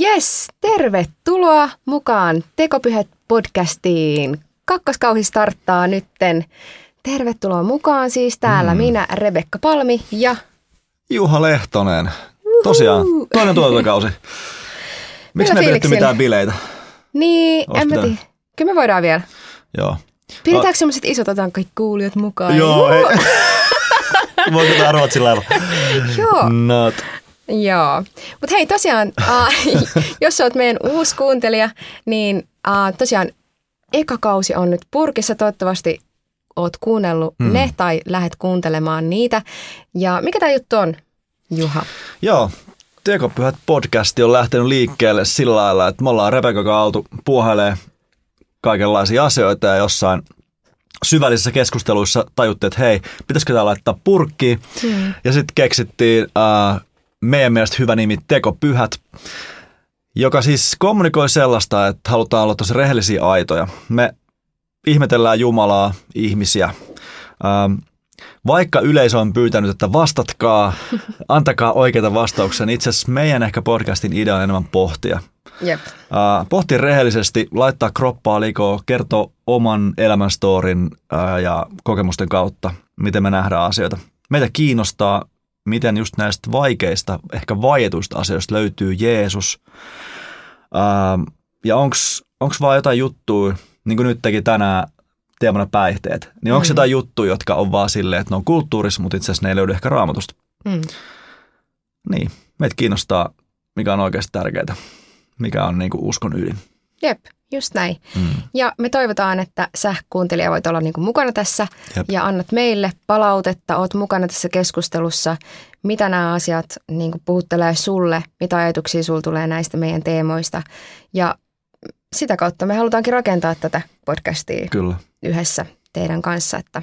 Yes, tervetuloa mukaan Tekopyhät podcastiin. Kakkoskausi starttaa nytten. Tervetuloa mukaan siis täällä mm. minä, Rebekka Palmi ja Juha Lehtonen. Tosiaan, toinen tuotantokausi. Miksi me ei pidetty mitään bileitä? Niin, Olis en mä tiedä. Kyllä me voidaan vielä. Joo. Pidetäänkö semmoiset isot, otetaan kaikki kuulijat mukaan? Joo, ei. Voiko tämä Ruotsin laiva? Joo. Not. Joo. Mutta hei tosiaan, äh, jos olet meidän uusi kuuntelija, niin äh, tosiaan eka kausi on nyt purkissa. Toivottavasti oot kuunnellut hmm. ne tai lähdet kuuntelemaan niitä. Ja mikä tämä juttu on, Juha? Joo, Tekopyhät podcasti on lähtenyt liikkeelle sillä lailla, että me ollaan Rebekka oltu puuhailee kaikenlaisia asioita ja jossain syvällisissä keskusteluissa tajuttiin, että hei, pitäisikö tämä laittaa purkkiin. Hmm. Ja sitten keksittiin äh, meidän mielestä hyvä nimi Tekopyhät, joka siis kommunikoi sellaista, että halutaan olla tosi rehellisiä aitoja. Me ihmetellään Jumalaa, ihmisiä. Ähm, vaikka yleisö on pyytänyt, että vastatkaa, antakaa oikeita vastauksia, niin itse asiassa meidän ehkä podcastin idea on enemmän pohtia. Jep. Äh, pohti rehellisesti, laittaa kroppaa likoon, kertoa oman elämänstorin äh, ja kokemusten kautta, miten me nähdään asioita. Meitä kiinnostaa, miten just näistä vaikeista, ehkä vaietuista asioista löytyy Jeesus. Äh, ja onko vaan jotain juttuja, niin kuin nyt teki tänään teemana päihteet, niin onko mm. jotain juttuja, jotka on vaan silleen, että ne on kulttuurissa, mutta itse asiassa ne ei löydy ehkä raamatusta. Mm. Niin, meitä kiinnostaa, mikä on oikeasti tärkeää, mikä on niin kuin uskon ydin. Jep, just näin. Mm. Ja me toivotaan, että sä kuuntelija voit olla niin kuin mukana tässä Jep. ja annat meille palautetta, oot mukana tässä keskustelussa, mitä nämä asiat niin kuin puhuttelee sulle, mitä ajatuksia sulla tulee näistä meidän teemoista. Ja sitä kautta me halutaankin rakentaa tätä podcastia Kyllä. yhdessä teidän kanssa, että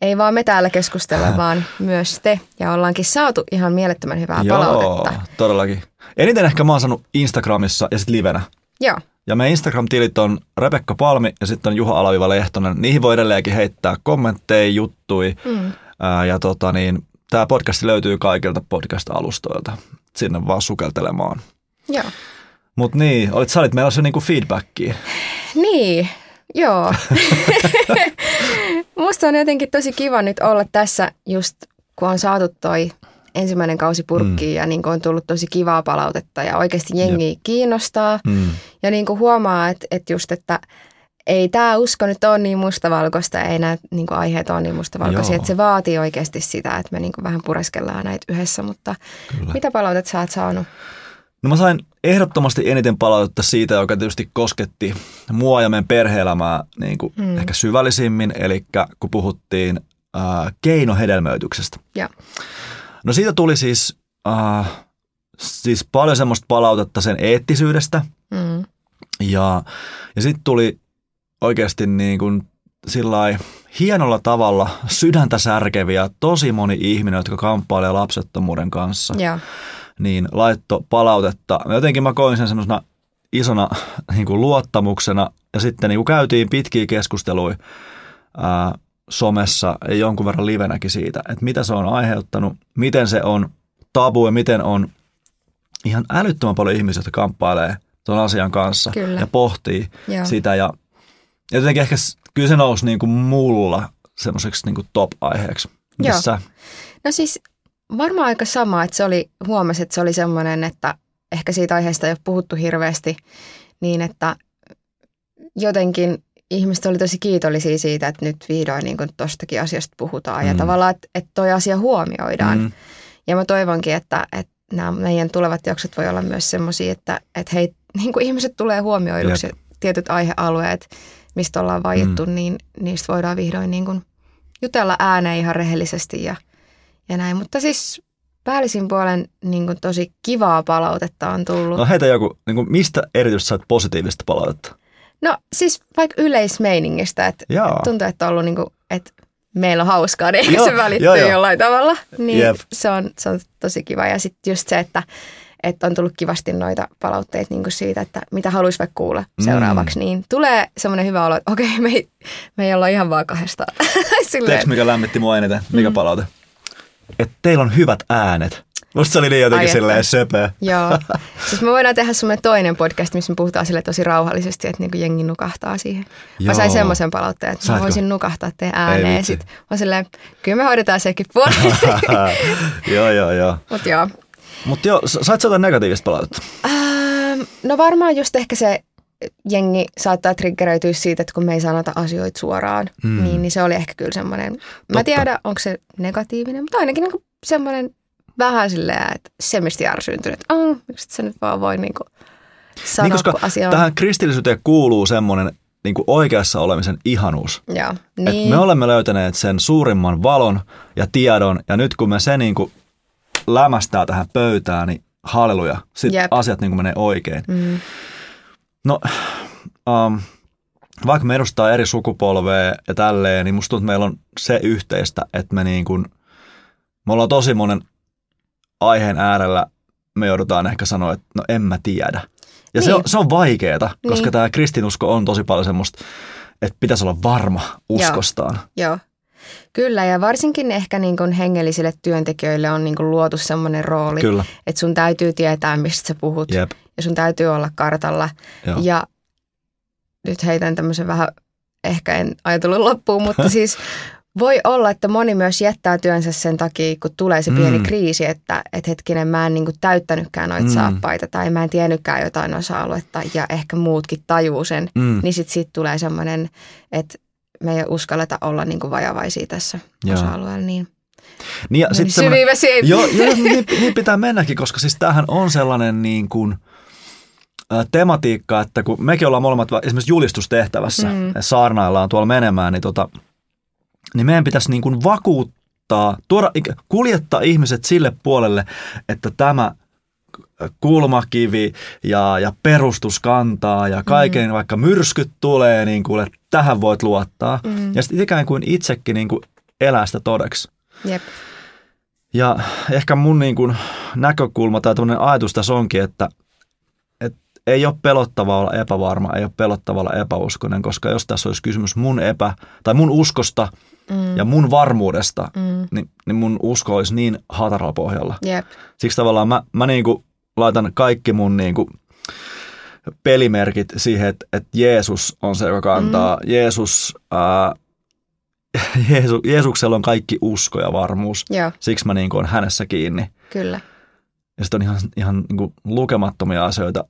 ei vaan me täällä keskustella, vaan myös te. Ja ollaankin saatu ihan mielettömän hyvää Joo, palautetta. todellakin. Eniten ehkä mä oon saanut Instagramissa ja sitten livenä. Joo. Ja meidän Instagram-tilit on Rebekka Palmi ja sitten on Juha Alaviva Lehtonen. Niihin voi edelleenkin heittää kommentteja, juttui. Mm. Ää, ja tota niin, tämä podcast löytyy kaikilta podcast-alustoilta. Sinne vaan sukeltelemaan. Joo. Mutta niin, olit, sä olit meillä se niinku feedbackia. Niin, joo. Musta on jotenkin tosi kiva nyt olla tässä just, kun on saatu toi ensimmäinen kausi purkkiin mm. ja niin on tullut tosi kivaa palautetta ja oikeasti jengi Jep. kiinnostaa. Mm. Ja niin huomaa, että, että just, että ei tämä usko nyt ole niin mustavalkoista, ei nämä niin aiheet ole niin mustavalkoisia, Joo. että se vaatii oikeasti sitä, että me niin vähän pureskellaan näitä yhdessä, mutta Kyllä. mitä palautet sä oot saanut? No mä sain ehdottomasti eniten palautetta siitä, joka tietysti kosketti mua ja meidän perhe-elämää niin kuin hmm. ehkä syvällisimmin, eli kun puhuttiin äh, keinohedelmöityksestä. Ja. No siitä tuli siis, äh, siis paljon semmoista palautetta sen eettisyydestä hmm. ja, ja sitten tuli oikeasti niin kuin sillai hienolla tavalla sydäntä särkeviä tosi moni ihminen, jotka kamppailee lapsettomuuden kanssa. Ja niin laitto palautetta. Jotenkin mä koin sen semmoisena isona niin kuin luottamuksena ja sitten niin kuin käytiin pitkiä keskusteluja ää, somessa ja jonkun verran livenäkin siitä, että mitä se on aiheuttanut, miten se on tabu ja miten on ihan älyttömän paljon ihmisiä, jotka kamppailee tuon asian kanssa Kyllä. ja pohtii Joo. sitä ja, ja jotenkin ehkä kyllä se nousi niin kuin mulla semmoiseksi niin kuin top-aiheeksi. Missä? Joo. No siis varmaan aika sama, että se oli, huomasi, että se oli semmoinen, että ehkä siitä aiheesta ei ole puhuttu hirveästi, niin että jotenkin ihmiset oli tosi kiitollisia siitä, että nyt vihdoin niin tuostakin asiasta puhutaan mm. ja tavallaan, että, että toi asia huomioidaan. Mm. Ja mä toivonkin, että, että nämä meidän tulevat jaksot voi olla myös semmoisia, että, että hei, niin kuin ihmiset tulee huomioiduksi Jep. tietyt aihealueet, mistä ollaan vaiettu, mm. niin niistä voidaan vihdoin niin kuin jutella ääneen ihan rehellisesti ja – ja näin. Mutta siis päällisin puolen niin kuin tosi kivaa palautetta on tullut. No heitä joku, niin kuin mistä erityisesti sait positiivista palautetta? No siis vaikka yleismeiningistä, että Jaa. tuntuu, että on ollut niin kuin, että meillä on hauskaa, niin ehkä se välittyy jo, jo. jollain tavalla. Niin se on, se on tosi kiva. Ja sitten just se, että että on tullut kivasti noita palautteita niin kuin siitä, että mitä haluaisi vaikka kuulla seuraavaksi, mm. niin tulee semmoinen hyvä olo, että okei, me ei, me ei olla ihan vaan kahdestaan. Tiedätkö, mikä lämmitti mua eniten? Mikä mm. palaute? Että teillä on hyvät äänet. Musta se oli niin jotenkin Ai silleen söpö. Joo. Siis me voidaan tehdä semmoinen toinen podcast, missä me puhutaan sille tosi rauhallisesti, että niinku jengi nukahtaa siihen. Joo. Mä sain semmoisen palautteen, että Saatko? mä voisin nukahtaa teidän ääneen. Sitten mä silleen, kyllä me hoidetaan sekin puoli. joo, joo, joo. Mut joo. Mut joo, sait sä jotain negatiivista palautetta? Ähm, no varmaan just ehkä se jengi saattaa triggeröityä siitä, että kun me ei sanota asioita suoraan, mm. niin, niin se oli ehkä kyllä semmoinen, mä tiedän, onko se negatiivinen, mutta ainakin niin semmoinen vähän silleen, että se mistä järsyntynyt, että oh, miksi se nyt vaan voi niinku sanoa, niin, koska asia on... tähän kristillisyyteen kuuluu semmoinen niin kuin oikeassa olemisen ihanuus. Joo, niin. me olemme löytäneet sen suurimman valon ja tiedon, ja nyt kun me se niin kuin lämästää tähän pöytään, niin halleluja, sitten asiat niin kuin menee oikein. Mm. No, um, vaikka me edustaa eri sukupolvea ja tälleen, niin musta tuntuu, että meillä on se yhteistä, että me niin kuin, me ollaan tosi monen aiheen äärellä me joudutaan ehkä sanoa, että no en mä tiedä. Ja niin. se, on, se on vaikeeta, koska niin. tämä kristinusko on tosi paljon semmoista, että pitäisi olla varma uskostaan. Joo, Joo. Kyllä, ja varsinkin ehkä niin kuin hengellisille työntekijöille on niin kuin luotu semmoinen rooli, Kyllä. että sun täytyy tietää, mistä sä puhut, Jep. Ja sun täytyy olla kartalla. Joo. Ja nyt heitän tämmöisen vähän, ehkä en ajatellut loppuun, mutta siis voi olla, että moni myös jättää työnsä sen takia, kun tulee se pieni mm. kriisi, että, että hetkinen, mä en niin kuin täyttänytkään noita mm. saappaita tai mä en tiennytkään jotain osa-aluetta ja ehkä muutkin tajuu sen, mm. niin sitten siitä tulee semmoinen, että me ei uskalleta olla niin kuin vajavaisia tässä Joo. osa-alueella. Niin. Niin ja sitten joo, joo, niin, niin pitää mennäkin, koska siis tämähän on sellainen niin kuin, tematiikka, että kun mekin ollaan molemmat esimerkiksi julistustehtävässä, mm. saarnaillaan tuolla menemään, niin tota, niin meidän pitäisi niin kuin vakuuttaa, tuoda, kuljettaa ihmiset sille puolelle, että tämä kulmakivi ja, ja perustus kantaa ja kaiken, mm. vaikka myrskyt tulee, niin kuule, tähän voit luottaa. Mm. Ja sitten ikään kuin itsekin niin kuin elää sitä todeksi. Jep. Ja ehkä mun niin kuin näkökulma tai ajatus tässä onkin, että ei ole pelottavaa olla epävarma, ei ole pelottavaa olla epäuskonen, koska jos tässä olisi kysymys mun epä, tai mun uskosta – mm. ja mun varmuudesta, mm. niin, niin mun usko olisi niin hataralla pohjalla. Yep. Siksi tavallaan mä, mä niinku laitan kaikki mun niinku pelimerkit siihen, että, että Jeesus on se, joka kantaa. Mm. Jeesus, ää, Jeesu, Jeesuksella on kaikki usko ja varmuus. Joo. Siksi mä niinku on hänessä kiinni. Kyllä. Ja sitten on ihan, ihan niinku lukemattomia asioita,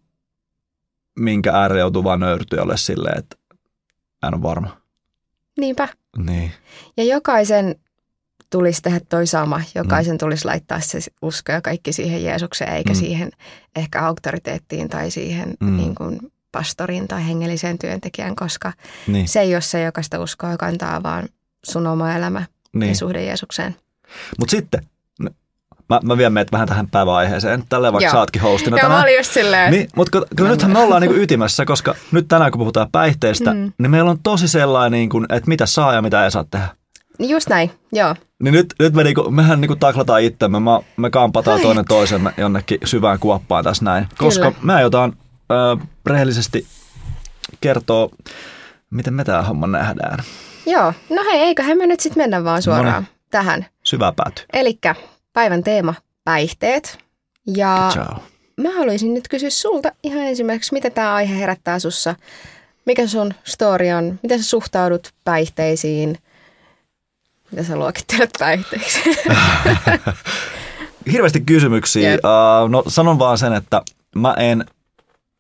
minkä äärellä joutuu vaan nöyrtyä silleen, että en ole varma. Niinpä. Niin. Ja jokaisen tulisi tehdä toi sama. Jokaisen mm. tulisi laittaa se usko ja kaikki siihen Jeesukseen, eikä mm. siihen ehkä auktoriteettiin tai siihen mm. niin kuin pastorin tai hengelliseen työntekijän, koska niin. se ei ole se, joka sitä uskoa kantaa, vaan sun oma elämä niin. ja suhde Jeesukseen. Mutta sitten, Mä, mä vien meidät vähän tähän päiväaiheeseen, tälleen vaikka Joo. saatkin hostina tänään. Joo, mä olin just silleen. Niin, mutta kyllä nythän me ollaan niinku ytimessä, koska nyt tänään kun puhutaan päihteistä, mm. niin meillä on tosi sellainen, niin kuin, että mitä saa ja mitä ei saa tehdä. Just näin, joo. Niin nyt, nyt me niinku, mehän niinku taklataan itsemme, me, me kampataan toinen toisemme jonnekin syvään kuoppaan tässä näin. Koska Kyllä. me aiotaan ö, rehellisesti kertoa, miten me tämä homma nähdään. Joo, no hei, eiköhän me nyt sitten mennä vaan suoraan Noniin. tähän. Syvää pääty. Elikkä päivän teema päihteet. Ja Ciao. mä haluaisin nyt kysyä sulta ihan ensimmäiseksi, mitä tämä aihe herättää sussa? Mikä sun story on? Miten sä suhtaudut päihteisiin? Mitä sä luokittelet päihteiksi? Hirveästi kysymyksiä. Yep. Uh, no sanon vaan sen, että mä en,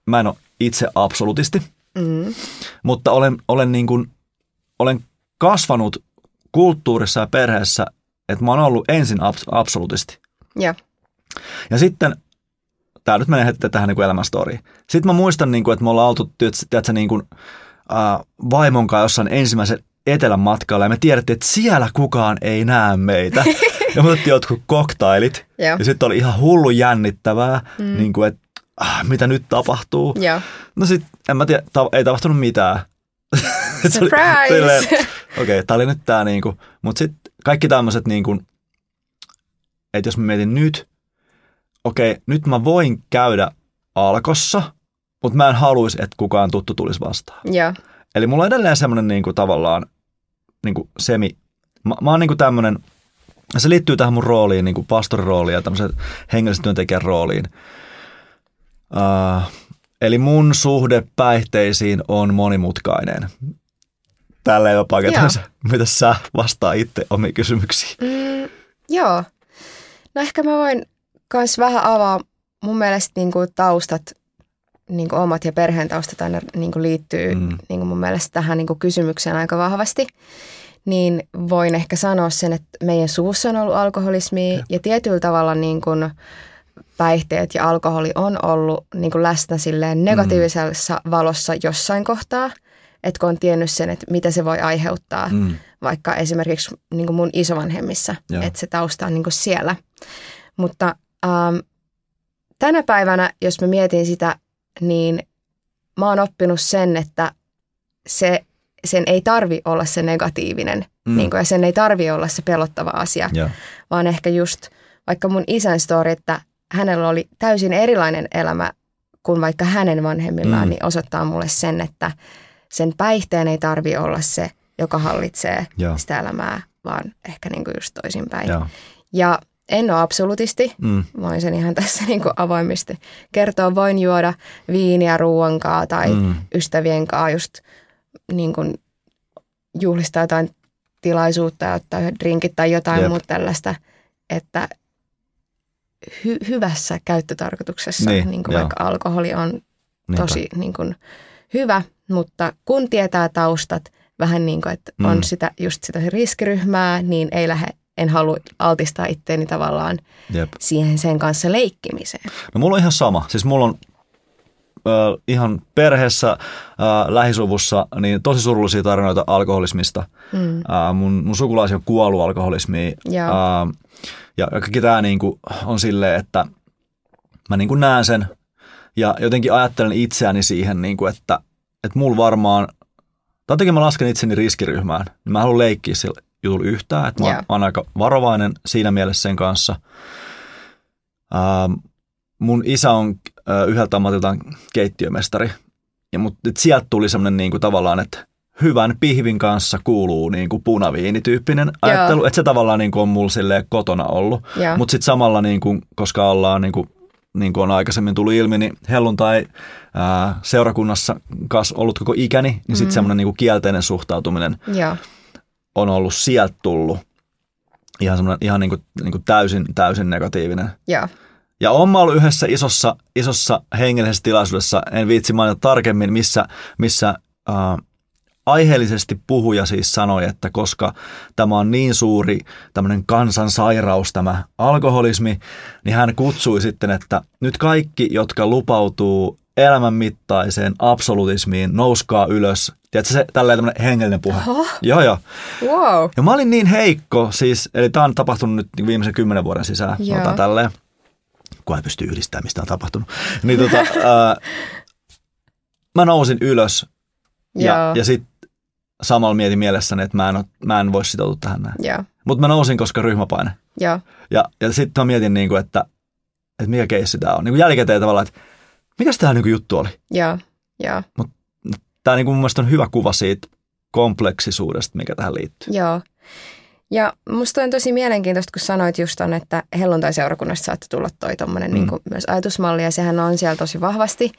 mä en ole itse absolutisti, mm. mutta olen, olen, niin kuin, olen kasvanut kulttuurissa ja perheessä, että mä oon ollut ensin abs- absolutisti. Ja. Ja sitten, tämä nyt menee heti tähän niin elämänstoriin. Sitten mä muistan, niin kuin, että me ollaan oltu tiedätkö, niin kuin, äh, vaimon kanssa jossain ensimmäisen etelän matkalla ja me tiedettiin, että siellä kukaan ei näe meitä. ja me otettiin jotkut koktailit ja sitten oli ihan hullu jännittävää, mm. niin kuin, että ah, mitä nyt tapahtuu. Ja. No sitten, en mä tiedä, ta- ei tapahtunut mitään. Surprise! Okei, okay, tää oli nyt tää niinku, mutta sitten kaikki tämmöiset, niin kuin, että jos mä mietin nyt, okei, okay, nyt mä voin käydä alkossa, mutta mä en haluaisi, että kukaan tuttu tulisi vastaan. Joo. Eli mulla on edelleen semmoinen niin kuin, tavallaan niin kuin semi, mä, mä oon niin kuin tämmöinen, se liittyy tähän mun rooliin, niin kuin pastorirooliin ja tämmöisen hengellisen työntekijän rooliin. Uh, eli mun suhde päihteisiin on monimutkainen. Tällä ei ole paketansa. Mitä sä vastaa itse omiin kysymyksiin? Mm, joo. No ehkä mä voin myös vähän avaa mun mielestä niin kuin taustat, niin kuin omat ja perheen taustat aina niin kuin liittyy mm. niin kuin mun mielestä tähän niin kuin kysymykseen aika vahvasti. Niin voin ehkä sanoa sen, että meidän suvussa on ollut alkoholismi ja, ja tietyllä tavalla niin kuin päihteet ja alkoholi on ollut niin kuin läsnä silleen negatiivisessa mm. valossa jossain kohtaa. Että kun on tiennyt sen, että mitä se voi aiheuttaa, mm. vaikka esimerkiksi niin mun isovanhemmissa, että se tausta on niin siellä. Mutta ähm, tänä päivänä, jos mä mietin sitä, niin mä oon oppinut sen, että se, sen ei tarvi olla se negatiivinen mm. niin kuin, ja sen ei tarvi olla se pelottava asia, yeah. vaan ehkä just vaikka mun isän story, että hänellä oli täysin erilainen elämä kuin vaikka hänen vanhemmillaan, mm. niin osoittaa mulle sen, että sen päihteen ei tarvi olla se, joka hallitsee yeah. sitä elämää, vaan ehkä niin kuin just toisinpäin. Yeah. Ja en ole absolutisti, mm. voin sen ihan tässä niin kuin avoimesti kertoa. Voin juoda viiniä ruoankaa tai mm. ystävien kanssa just niin kuin juhlistaa jotain tilaisuutta ja ottaa drinkit tai jotain Jep. muuta tällaista, että hy- hyvässä käyttötarkoituksessa, niin, niin kuin vaikka alkoholi on Niinpä. tosi niin kuin, hyvä, mutta kun tietää taustat, vähän niin kuin, että mm. on sitä, just sitä riskiryhmää, niin ei lähde en halua altistaa itteeni tavallaan Jep. siihen sen kanssa leikkimiseen. No mulla on ihan sama. Siis mulla on äh, ihan perheessä, äh, lähisuvussa, niin tosi surullisia tarinoita alkoholismista. Mm. Äh, mun, mun sukulaisi on kuollut alkoholismiin. Äh, ja kaikki tämä niinku on silleen, että mä niinku näen sen ja jotenkin ajattelen itseäni siihen, niinku, että, että mulla varmaan, tai jotenkin mä lasken itseni riskiryhmään, niin mä haluan leikkiä sillä juuri yhtään, että mä yeah. oon aika varovainen siinä mielessä sen kanssa. Ähm, mun isä on äh, yhdeltä ammatiltaan keittiömestari, ja mut, sieltä tuli semmoinen niin kuin tavallaan, että hyvän pihvin kanssa kuuluu niin kuin punaviinityyppinen ajattelu, että se tavallaan niin kuin on mulla kotona ollut. Mutta sitten samalla, niin kuin, koska ollaan niin kuin, niin kuin on aikaisemmin tullut ilmi, niin helluntai ää, seurakunnassa kas ollut koko ikäni, niin sitten mm. semmoinen niin kielteinen suhtautuminen yeah on ollut sieltä tullut ihan, ihan niin kuin, niin kuin täysin, täysin negatiivinen. Ja. Ja on ollut yhdessä isossa, isossa hengellisessä tilaisuudessa, en viitsi mainita tarkemmin, missä, missä äh, aiheellisesti puhuja siis sanoi, että koska tämä on niin suuri tämmöinen kansansairaus, tämä alkoholismi, niin hän kutsui sitten, että nyt kaikki, jotka lupautuu elämänmittaiseen absolutismiin, nouskaa ylös. Tiedätkö se tällainen tämmöinen hengellinen puhe? Oho. Joo, joo. Wow. Ja mä olin niin heikko, siis, eli tämä on tapahtunut nyt viimeisen kymmenen vuoden sisään, joo. sanotaan tälleen. Kun ei pysty yhdistämään, mistä on tapahtunut. Niin tota, ää, mä nousin ylös ja, ja sitten samalla mietin mielessäni, että mä en, mä en voi sitoutua tähän näin. Mutta mä nousin, koska ryhmäpaine. Joo. Ja, ja sitten mä mietin, niin kuin, että, että mikä keissi tämä on. Niin kuin jälkikäteen tavallaan, että mikäs tämä niin juttu oli? Mutta tämä niin mun mielestä on hyvä kuva siitä kompleksisuudesta, mikä tähän liittyy. Joo. Ja musta on tosi mielenkiintoista, kun sanoit just on, että helluntai-seurakunnasta saatte tulla toi tommonen mm. niin kuin myös ajatusmalli, ja sehän on siellä tosi vahvasti.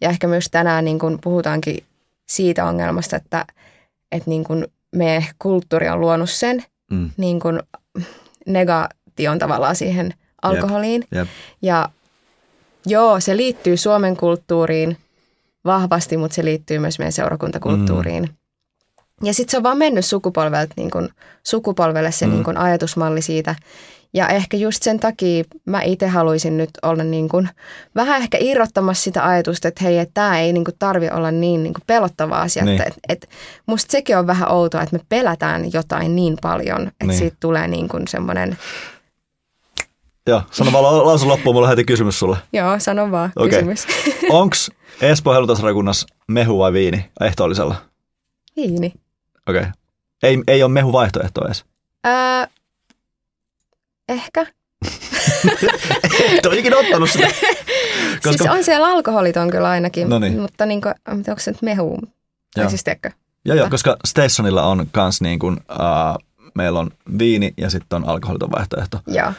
Ja ehkä myös tänään niin kuin puhutaankin siitä ongelmasta, että, että niin kuin meidän kulttuuri on luonut sen mm. niin kuin negation tavallaan siihen alkoholiin. Yep. Yep. Ja Joo, se liittyy Suomen kulttuuriin vahvasti, mutta se liittyy myös meidän seurakuntakulttuuriin. Mm. Ja sitten se on vaan mennyt sukupolvelta niin kun, sukupolvelle se mm. niin kun, ajatusmalli siitä. Ja ehkä just sen takia mä itse haluaisin nyt olla niin kun, vähän ehkä irrottamassa sitä ajatusta, että hei, että tämä ei niin kun, tarvi olla niin, niin kun, pelottava asia. Niin. Että, et, musta sekin on vähän outoa, että me pelätään jotain niin paljon, että niin. siitä tulee niin semmoinen Joo, sano vaan lausun loppuun, mulla on heti kysymys sulle. Joo, sano vaan okay. kysymys. Onks Espoon hellutasrakunnassa mehu vai viini ehtoollisella? Viini. Okei. Okay. Ei, ei ole mehu vaihtoehto edes? Ää, ehkä. Et ole ikinä ottanut sitä. Koska... Siis on siellä alkoholiton kyllä ainakin, Noniin. mutta niin kuin, onko se nyt mehu? Joo. Siis tiedätkö? Joo, joo, koska Stationilla on kans niin kuin, uh, meillä on viini ja sitten on alkoholiton vaihtoehto. Joo,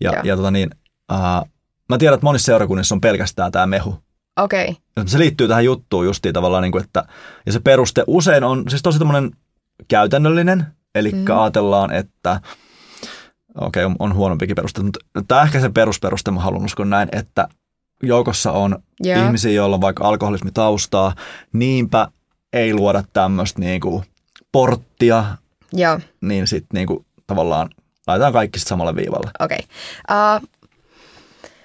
Ja, Joo. ja tota niin, uh, mä tiedän, että monissa seurakunnissa on pelkästään tämä mehu. okei. Okay. Se liittyy tähän juttuun justiin tavallaan, niin kuin, että ja se peruste usein on siis tosi tämmöinen käytännöllinen, eli mm. ajatellaan, että okei, okay, on, on huonompikin peruste, mutta tämä ehkä se perusperuste, mä haluan uskoa näin, että joukossa on Joo. ihmisiä, joilla on vaikka alkoholismitaustaa, niinpä ei luoda tämmöistä niinku porttia, Joo, niin sitten niinku tavallaan laitetaan kaikki sit samalle viivalle. okei. Okay. Uh,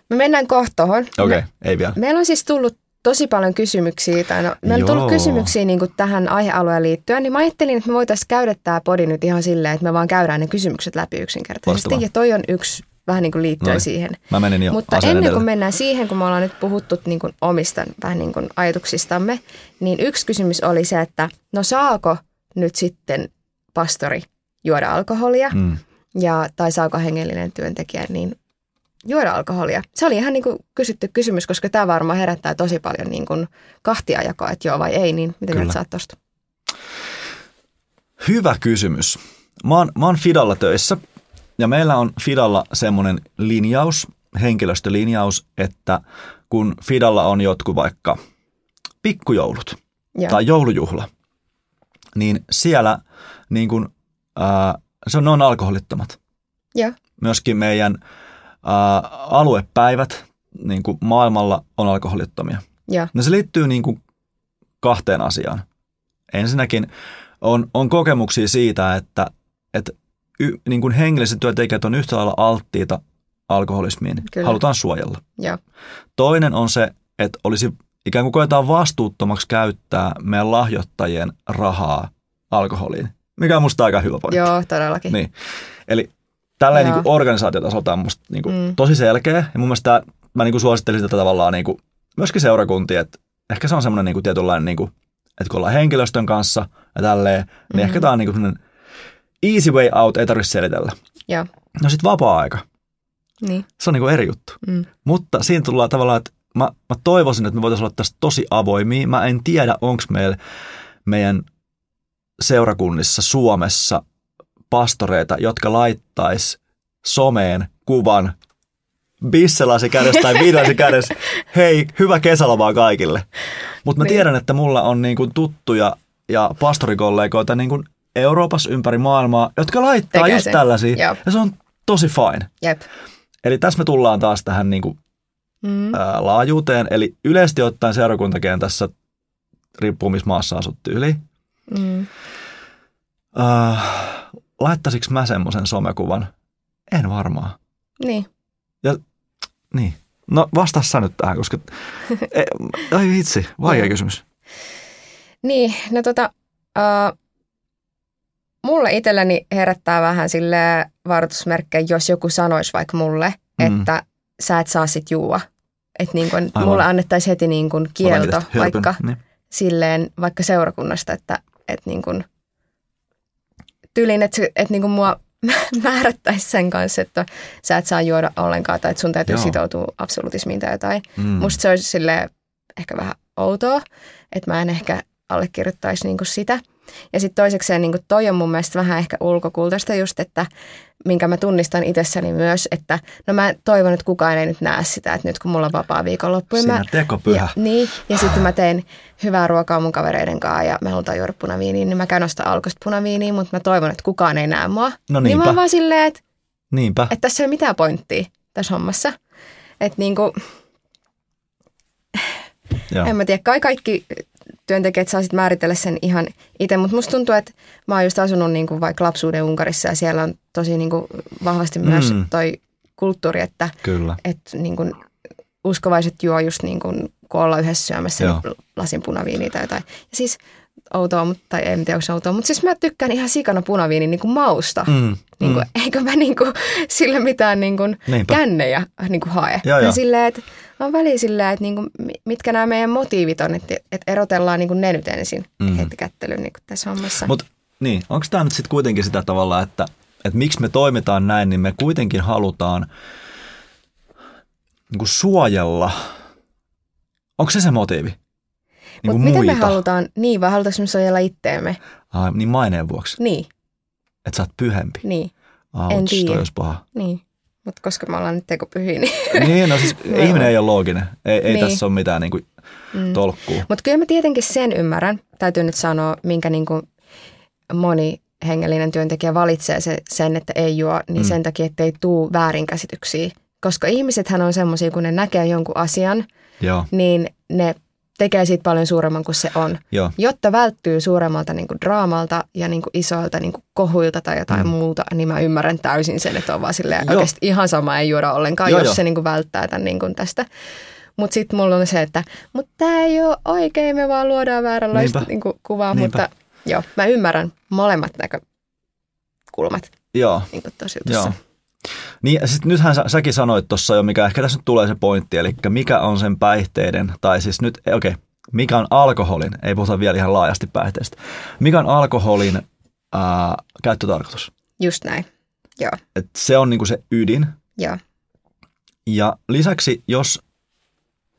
me mennään kohta tohon. Okei, okay, Me, ei vielä. meillä on siis tullut tosi paljon kysymyksiä, tai no, meillä on tullut kysymyksiä niin kuin tähän aihealueen liittyen, niin mä ajattelin, että me voitaisiin käydä tämä podi nyt ihan silleen, että me vaan käydään ne kysymykset läpi yksinkertaisesti. Loistavaa. Ja toi on yksi vähän niin kuin liittyen Noin. siihen. Mä menin jo Mutta ennen edelle. kuin mennään siihen, kun me ollaan nyt puhuttu niin kuin omista vähän niin kuin ajatuksistamme, niin yksi kysymys oli se, että no saako nyt sitten pastori juoda alkoholia Mm. ja, tai saako hengellinen työntekijä niin juoda alkoholia? Se oli ihan niin kuin kysytty kysymys, koska tämä varmaan herättää tosi paljon niin kuin kahtiajakoa, että joo vai ei, niin mitä mieltä sä oot tosta? Hyvä kysymys. Mä oon, mä oon Fidalla töissä ja meillä on Fidalla semmoinen linjaus, henkilöstölinjaus, että kun Fidalla on jotkut vaikka pikkujoulut Joo. tai joulujuhla, niin siellä niin kun, ää, se on, ne on alkoholittomat. Joo. Myöskin meidän ää, aluepäivät niin kuin maailmalla on alkoholittomia. Joo. No se liittyy niin kuin kahteen asiaan. Ensinnäkin on, on kokemuksia siitä, että, että y, niin kuin hengelliset työntekijät on yhtä lailla alttiita alkoholismiin. Kyllä. Halutaan suojella. Joo. Toinen on se, että olisi ikään kuin koetaan vastuuttomaksi käyttää meidän lahjoittajien rahaa alkoholiin, mikä on musta aika hyvä pointti. Joo, todellakin. Niin. Eli tällä niin organisaatiotasolta on musta niin kuin Mm. tosi selkeä. Ja mun mielestä mä niin kuin suosittelisin tätä tavallaan niin kuin, myöskin seurakuntia, että ehkä se on semmoinen niin kuin tietynlainen, niin kuin, että kun ollaan henkilöstön kanssa ja tälleen, niin Mhm. ehkä tämä on niin kuin easy way out, ei tarvitse selitellä. Joo. No sitten vapaa-aika, Niin. se on niin kuin eri juttu. Mm. Mutta siinä tullaan tavallaan, että mä, mä toivoisin, että me voitaisiin olla tästä tosi avoimia. Mä en tiedä, onko meillä meidän seurakunnissa Suomessa pastoreita, jotka laittaisi someen kuvan bisselasi kädessä tai viinasi kädessä. Hei, hyvä kesälomaa kaikille. Mutta mä Niin. tiedän, että mulla on niinku tuttuja ja pastorikollegoita niinku Euroopassa ympäri maailmaa, jotka laittaa Tekee just sen. tällaisia. Joo. Ja se on tosi fine. Jep. Eli tässä me tullaan taas tähän niinku, Mm. ää, laajuuteen. Eli yleisesti ottaen seurakuntakentässä, riippuu missä maassa asut tyyli. Mm. Äh, laittaisiko mä semmoisen somekuvan? En varmaan. Niin. Niin. No vastaa sä nyt tähän, koska... e, ai vitsi, vaikea kysymys. Niin, no tota, uh, mulle itselleni herättää vähän sille varoitusmerkkejä, jos joku sanoisi vaikka mulle, Mm. että sä et saa sit juua. Että niin kun Aivan. mulle annettaisiin heti niin kun kielto vaikka Niin. silleen vaikka seurakunnasta, että, että niin kun, tyylin, että, että niin kun mua määrättäisiin sen kanssa, että sä et saa juoda ollenkaan tai että sun täytyy Joo. Sitoutua absolutismiin tai jotain. Mm. Mm. Musta se olisi sille ehkä vähän outoa, että mä en ehkä allekirjoittaisi niinku sitä. Ja sitten toisekseen niinku toi on mun mielestä vähän ehkä ulkokultaista just, että minkä mä tunnistan itsessäni myös, että no mä toivon, että kukaan ei nyt näe sitä, että nyt kun mulla on vapaa viikonloppu. Siinä mä, tekopyhä. ja, niin, ja sitten mä teen hyvää ruokaa mun kavereiden kanssa ja me halutaan juoda punaviiniä, niin mä käyn ostaa alkosta punaviiniä, mutta mä toivon, että kukaan ei näe mua. No niin mä niinpä. oon vaan silleen, että Niinpä. että tässä ei ole mitään pointtia tässä hommassa. Että niinku, Joo. en mä tiedä, kai kaikki työntekijät saa sit määritellä sen ihan itse, mutta musta tuntuu, että mä oon just asunut niinku vaikka lapsuuden Unkarissa ja siellä on tosi niinku vahvasti myös Mm. toi kulttuuri, että Kyllä. että niinku uskovaiset juo just niinku, kun ollaan yhdessä syömässä Joo. niin lasin punaviiniä tai jotain. Ja siis outoa, mutta, tai en tiedä, onko se outoa, mutta siis mä tykkään ihan sikana punaviinin niinku mausta. Mm. Niin kuin, mm. Eikö mä niin kuin, sille mitään niin kuin, Niinpä. kännejä niin kuin hae. Joo, joo. Ja silleen, että on väliin silleen, että niin kuin, mitkä nämä meidän motiivit on, että, että erotellaan niin kuin ne nyt ensin mm. heti kättelyyn niin kuin tässä hommassa. Mutta niin, onko tämä nyt sitten kuitenkin sitä tavalla, että, että miksi me toimitaan näin, niin me kuitenkin halutaan niin kuin suojella. Onko se se motiivi? Niin kuin miten me muita. halutaan, niin vai halutaanko me suojella itteemme? Ai, niin maineen vuoksi, Niin, että sä oot pyhempi. niin, Ouch, En toi tiedä. olisi paha. niin. Mutta koska me ollaan nyt tekopyhiä, niin... niin, no siis No. ihminen ei ole looginen. Ei, ei Niin. tässä ole mitään niin kuin Mm. tolkkua. Mutta kyllä mä tietenkin sen ymmärrän, täytyy nyt sanoa, minkä niin kuin moni hengellinen työntekijä valitsee se, sen, että ei juo, niin Mm. sen takia, että ei tuu väärinkäsityksiä. Koska ihmisethän on semmoisia, kun ne näkee jonkun asian, Joo, niin ne tekee siitä paljon suuremman kuin se on. joo. Jotta välttyy suuremmalta niin kuin draamalta ja niin kuin isoilta niin kuin kohuilta tai jotain Mm. muuta, niin mä ymmärrän täysin sen, että on vaan silleen, Joo. oikeasti ihan sama ei juoda ollenkaan, Joo, jos joo. se niin kuin välttää tämän niin kuin tästä. Mutta sitten mulla on se, että mutta tämä ei ole oikein, me vaan luodaan vääränlaista niin kuin kuvaa, Niinpä. mutta joo, mä ymmärrän molemmat näkökulmat Joo, niin kuin tosi joo. Niin, ja sit nythän sä, säkin sanoit tuossa jo, mikä ehkä tässä nyt tulee se pointti, eli mikä on sen päihteiden, tai siis nyt, okei, okay, mikä on alkoholin, ei puhuta vielä ihan laajasti päihteistä, mikä on alkoholin ää, käyttötarkoitus? Just näin, joo, Et se on niinku se ydin, joo, ja lisäksi, jos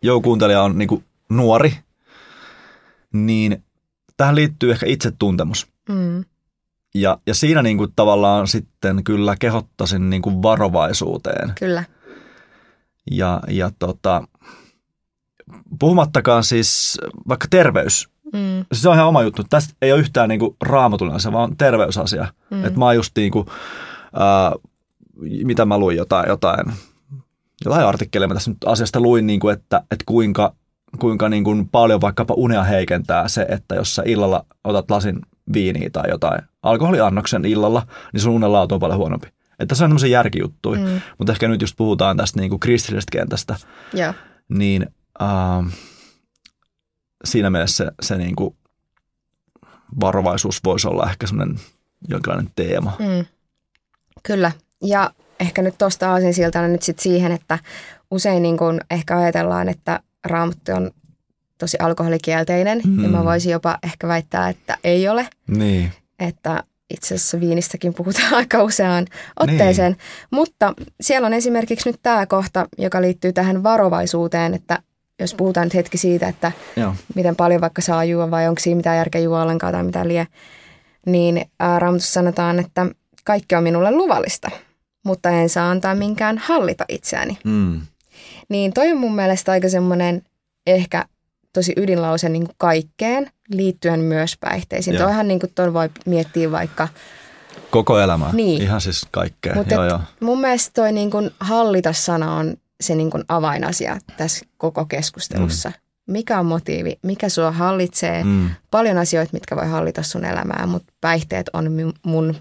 joku kuuntelija on niinku nuori, niin tähän liittyy ehkä itsetuntemus. mm, Ja, ja siinä niinku tavallaan sitten kyllä kehottaisin niinku varovaisuuteen. kyllä, Ja, ja tota, puhumattakaan siis vaikka terveys. mm, Siis se on ihan oma juttu. Tästä ei ole yhtään niinku raamatullinen asia, vaan terveysasia. Mm. Että mä oon just niinku, ää, mitä mä luin jotain, jotain, jotain artikkeleja mä tässä nyt asiasta luin, niinku, että, että kuinka, kuinka niinku paljon vaikkapa unea heikentää se, että jos sä illalla otat lasin viiniä tai jotain alkoholiannoksen illalla, niin sun unen laatu on paljon huonompi. Että se on tämmöisiä järkijuttuja. mm, Mutta ehkä nyt just puhutaan tästä niinku kristillisestä kentästä, joo, niin äh, siinä mielessä se, se niinku varovaisuus voisi olla ehkä semmoinen jonkinlainen teema. Mm. Kyllä. Ja ehkä nyt tuosta aasinsiltana nyt sit siihen, että usein niin kun ehkä ajatellaan, että raamattu on tosi alkoholikielteinen. Mm. Ja mä voisin jopa ehkä väittää, että ei ole. Niin. Että itse asiassa viinistäkin puhutaan aika useaan otteeseen. Niin. Mutta siellä on esimerkiksi nyt tämä kohta, joka liittyy tähän varovaisuuteen, että jos puhutaan nyt hetki siitä, että Joo. miten paljon vaikka saa juoda vai onko siinä mitään järkeä juoda ollenkaan tai mitä lie, niin Raamatussa sanotaan, että kaikki on minulle luvallista, mutta en saa antaa minkään hallita itseäni. Mm. Niin toi on mun mielestä aika semmoinen ehkä tosi ydinlause niin kuin kaikkeen liittyen myös päihteisiin. Joo. Toihan niin kuin ton voi miettiä vaikka, Koko elämä. Niin. Ihan siis kaikkea. mutta joo, joo. mun mielestä toi niin kuin hallita-sana on se niin kuin avainasia tässä koko keskustelussa. Mm. Mikä on motiivi, mikä sua hallitsee, Mm. paljon asioita, mitkä voi hallita sun elämää, mutta päihteet on mun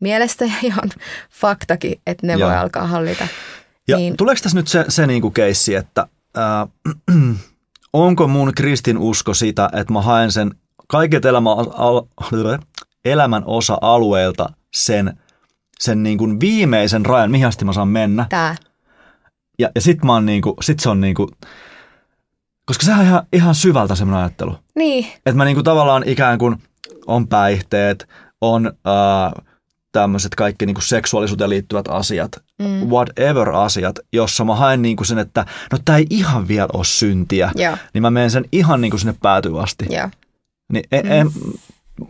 mielestä ja ihan faktakin, että ne Joo. voi alkaa hallita. Ja Niin. niin. tuleeko tässä nyt se, se niinku keissi, että ää, onko mun kristin usko sitä, että mä haen sen kaiket elämä, al, elämän osa-alueelta sen, sen niinku viimeisen rajan, mihin asti mä saan mennä. Tää, Ja, ja sit, mä oon niinku, sit se on niinku, koska sehän on ihan, ihan syvältä semmoinen ajattelu. niin, Että mä niinku tavallaan ikään kuin on päihteet, on äh, tämmöiset kaikki niinku seksuaalisuuteen liittyvät asiat, Mm. whatever asiat, jossa mä haen niinku sen, että no tää ei ihan vielä ole syntiä, joo, niin mä menen sen ihan niinku sinne päätyyn asti. joo. Niin en, Mm. en,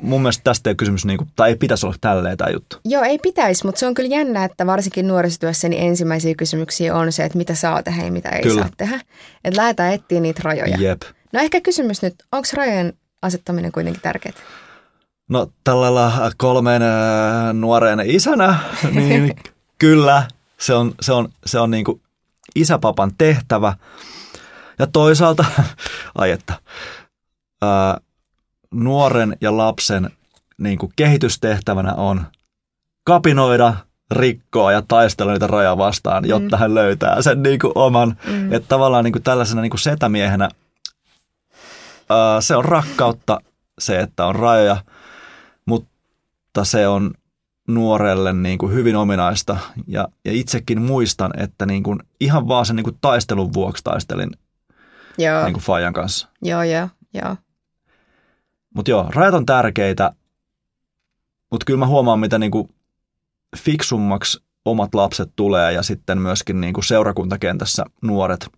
mun mielestä tästä ei ole kysymys, niinku, tai ei pitäisi olla tälleen tämä juttu. Joo, ei pitäisi, mutta se on kyllä jännä, että varsinkin nuorisotyössä niin ensimmäisiä kysymyksiä on se, että mitä saa tehdä ja mitä ei Kyllä. saa tehdä. Että lähdetään etsiä niitä rajoja. Jep. No ehkä kysymys nyt, onko rajojen asettaminen kuitenkin tärkeää? No tällä kolmeen äh, nuoreen isänä, niin kyllä se on, se on, se on niinku isäpapan tehtävä. Ja toisaalta, ai että, ää, nuoren ja lapsen niinku kehitystehtävänä on kapinoida, rikkoa ja taistella niitä rajoja vastaan, jotta hän löytää sen niinku oman. Mm. Että tavallaan niinku tällaisena niinku setämiehenä ää, se on rakkautta se, että on rajoja, mutta se on nuorelle niin kuin hyvin ominaista. Ja, ja itsekin muistan, että niin kuin ihan vaan sen niin kuin taistelun vuoksi taistelin Joo, niin kuin Fajan kanssa. joo, joo, joo. Mutta joo, rajat on tärkeitä, mutta kyllä mä huomaan, mitä niin kuin fiksummaksi omat lapset tulee ja sitten myöskin niin kuin seurakuntakentässä nuoret,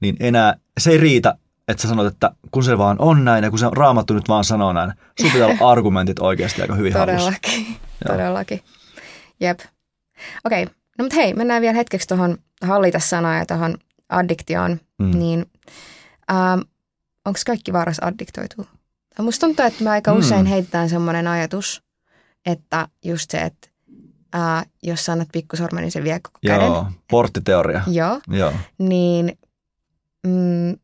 niin enää se ei riitä, että sä sanot, että kun se vaan on näin ja kun se raamattu nyt vaan sanoo näin, sun pitää olla argumentit oikeasti aika hyvin Todellakin, hallussa. todellakin. Jep. Okei, okay. no mutta hei, mennään vielä hetkeksi tuohon hallita sanaa ja tuohon addiktioon. Mm. Niin, ähm, onko kaikki varas addiktoituu? Musta tuntuu, että me aika mm. usein heitetään semmoinen ajatus, että just se, että ää, jos annat pikkusormen, niin se vie koko käden. Joo, porttiteoria. Joo, Joo. niin mm,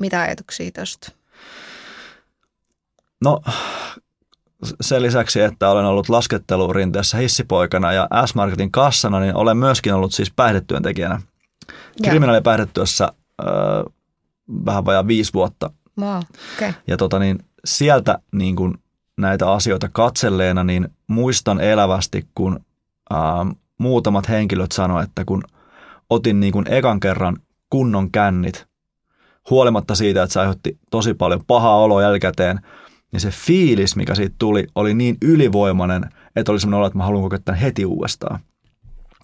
mitä ajatuksia tuosta? No sen lisäksi, että olen ollut laskettelurinteessä hissipoikana ja S-Marketin kassana, niin olen myöskin ollut siis päihdetyöntekijänä. Kriminaalipäihdetyössä äh, vähän vajaa viisi vuotta. Wow, okay. Ja tota niin, sieltä niin kuin näitä asioita katselleena, niin muistan elävästi, kun äh, muutamat henkilöt sanoivat, että kun otin niin kuin ekan kerran kunnon kännit, huolimatta siitä, että se aiheutti tosi paljon pahaa oloa jälkikäteen, niin se fiilis, mikä siitä tuli, oli niin ylivoimainen, että oli sellainen olo, että mä haluan kokea tämän heti uudestaan.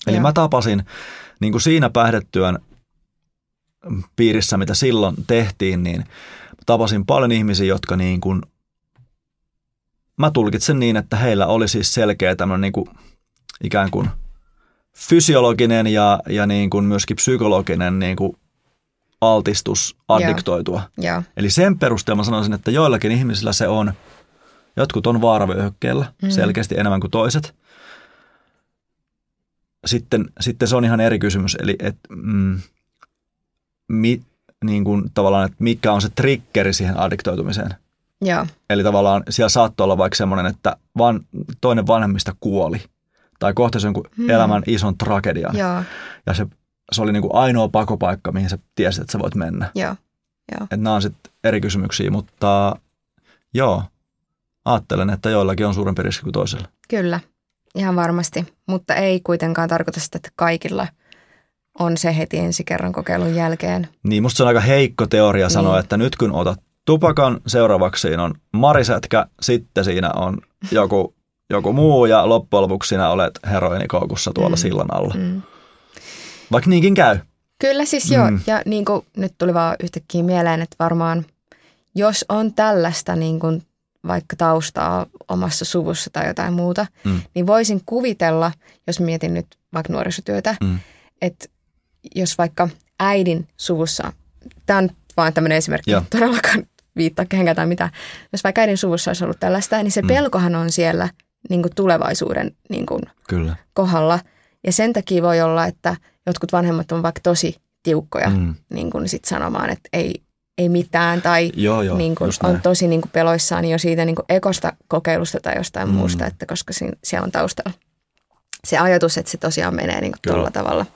Eli Joo. mä tapasin niin kuin siinä päihdetyön piirissä, mitä silloin tehtiin, niin tapasin paljon ihmisiä, jotka niin kuin, mä tulkitsen niin, että heillä oli siis selkeä tämmöinen niin kuin, ikään kuin fysiologinen ja, ja niin kuin myöskin psykologinen niin kuin altistus addiktoitua. Yeah. Eli sen perusteella mä sanoisin, että joillakin ihmisillä se on, jotkut on vaaravyöhykkeellä mm. selkeästi enemmän kuin toiset. Sitten, sitten se on ihan eri kysymys, eli että mm, mi, niin kuin tavallaan, että mikä on se triggeri siihen addiktoitumiseen. Yeah. Eli tavallaan siellä saattoi olla vaikka semmoinen, että van, toinen vanhemmista kuoli tai kohtasi jonkun hmm. elämän ison tragedian. Yeah. Ja se se oli niin kuin ainoa pakopaikka, mihin sä tiesit, että sä voit mennä. Joo. joo. Että nämä on sitten eri kysymyksiä, mutta joo, ajattelen, että joillakin on suurempi riski kuin toisella. Kyllä, ihan varmasti, mutta ei kuitenkaan tarkoita sitä, että kaikilla on se heti ensi kerran kokeilun jälkeen. Niin, musta se on aika heikko teoria sanoa, niin. että nyt kun otat tupakan, seuraavaksi siinä on marisätkä, sitten siinä on joku, joku muu ja loppujen lopuksi sinä olet heroinikoukussa tuolla mm. sillan alla. Mm. Vaikka niinkin käy. Kyllä siis joo. Mm. Ja niin kuin nyt tuli vaan yhtäkkiä mieleen, että varmaan jos on tällaista niin kuin vaikka taustaa omassa suvussa tai jotain muuta, mm. niin voisin kuvitella, jos mietin nyt vaikka nuorisotyötä, mm. että jos vaikka äidin suvussa, tämä on vaan tämmöinen esimerkki, Joo. todellakaan viittaa kehenkään tai mitä, jos vaikka äidin suvussa olisi ollut tällaista, niin se mm. pelkohan on siellä niin kuin tulevaisuuden niin kuin Kyllä. kohdalla. Ja sen takia voi olla, että jotkut vanhemmat on vaikka tosi tiukkoja mm. niin kuin sit sanomaan, että ei, ei mitään tai joo, joo, niin kuin on tosi niin kuin peloissaan jo siitä niin kuin ekosta kokeilusta tai jostain mm. muusta, että koska siinä, siellä on taustalla se ajatus, että se tosiaan menee niin kuin tuolla tavalla.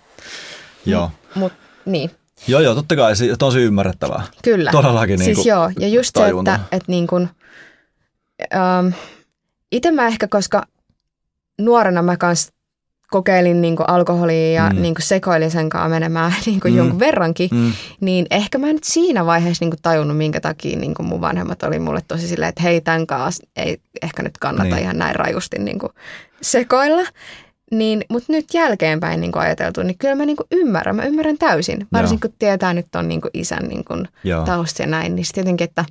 Joo. Mut, niin. Joo, joo, totta kai se on tosi ymmärrettävää. Kyllä. Todellakin niin Siis joo, ja just tajunta. se, että, että niin kuin, ähm, itse mä ehkä, koska nuorena mä kanssa kokeilin niin kuin alkoholia ja mm. niin kuin sekoilin sen kanssa menemään niin kuin mm. jonkun verrankin, mm. niin ehkä mä en nyt siinä vaiheessa niin kuin tajunnut, minkä takia niin kuin mun vanhemmat oli mulle tosi silleen, että hei, tämän kanssa ei ehkä nyt kannata niin. ihan näin rajusti niin kuin sekoilla. Niin, mutta nyt jälkeenpäin niin kuin ajateltu, niin kyllä mä niin kuin ymmärrän, mä ymmärrän täysin. Varsinkin kun tietää nyt on niin kuin isän niin kuin tausta ja näin, niin sitten jotenkin, että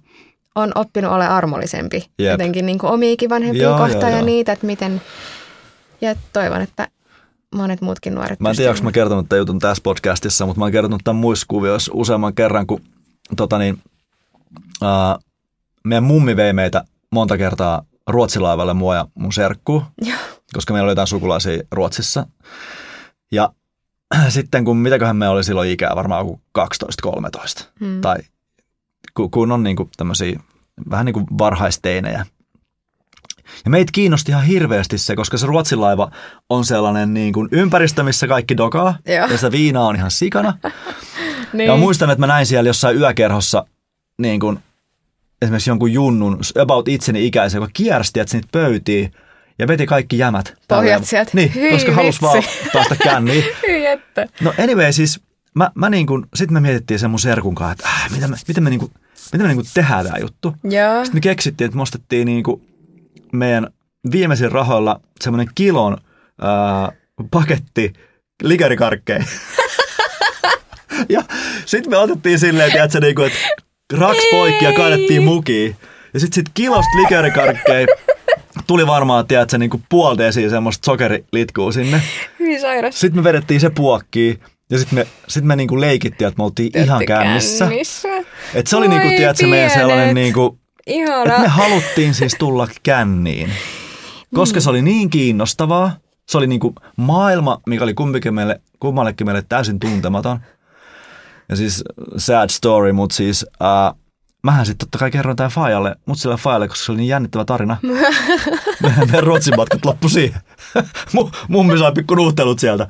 on oppinut ole armollisempi Jep. jotenkin niin omiikin vanhempia kohtaan ja niitä, että miten, ja toivon, että monet muutkin nuoret Mä en tiedä, onko mä kertonut tämän jutun tässä podcastissa, mutta mä oon kertonut tämän muissa kuvioissa useamman kerran, kun tota niin, ää, meidän mummi vei meitä monta kertaa ruotsilaivalle mua ja mun serkku, koska meillä oli jotain sukulaisia Ruotsissa. Ja sitten kun, mitäköhän me oli silloin ikää, varmaan joku 12-13, hmm. tai kun on niin kuin tämmöisiä vähän niin kuin varhaisteinejä – ja meitä kiinnosti ihan hirveästi se, koska se Ruotsin laiva on sellainen niin kuin ympäristö, missä kaikki dokaa. Joo. Ja sitä viinaa on ihan sikana. niin. Ja muistan, että mä näin siellä jossain yökerhossa niin kuin, esimerkiksi jonkun junnun, about itseni ikäisen, joka kiersti että niitä pöytiin ja veti kaikki jämät. Pohjat sieltä. Niin, Hyi koska halusi vaan päästä känniin. Hyi No anyway, siis mä, mä niin kuin, sit me mietittiin sen mun serkun kanssa, että äh, miten me, miten me, niin kuin, miten me niin kuin tehdään tämä juttu. Joo. Sitten me keksittiin, että me ostettiin niin kuin meidän viimeisin rahoilla semmoinen kilon ää, paketti likerikarkkeja. ja sitten me otettiin silleen, tiedätkö, niinku, että raks poikki ja kaadettiin mukiin. Ja sitten sit kilosta likerikarkkeja tuli varmaan, tiedätkö, niinku puoli desiä semmoista sokerilitkuu sinne. Hyvin sairas. Sitten me vedettiin se puokkiin ja sitten me, sit me niinku leikittiin, että me oltiin ihan kännissä. kännissä. Et se oli Voi niinku, tiedätkö, meidän sellainen niinku, Ihana. että me haluttiin siis tulla känniin, koska se oli niin kiinnostavaa. Se oli niinku maailma, mikä oli kumpikin meille, kummallekin meille täysin tuntematon. Ja siis sad story, mutta siis äh, mähän sitten totta kai kerroin tämän Fajalle, mutta sillä Fajalle, koska se oli niin jännittävä tarina. Meidän Ruotsin matkat loppu siihen. Mu- Mummi sai pikku nuhtelut sieltä.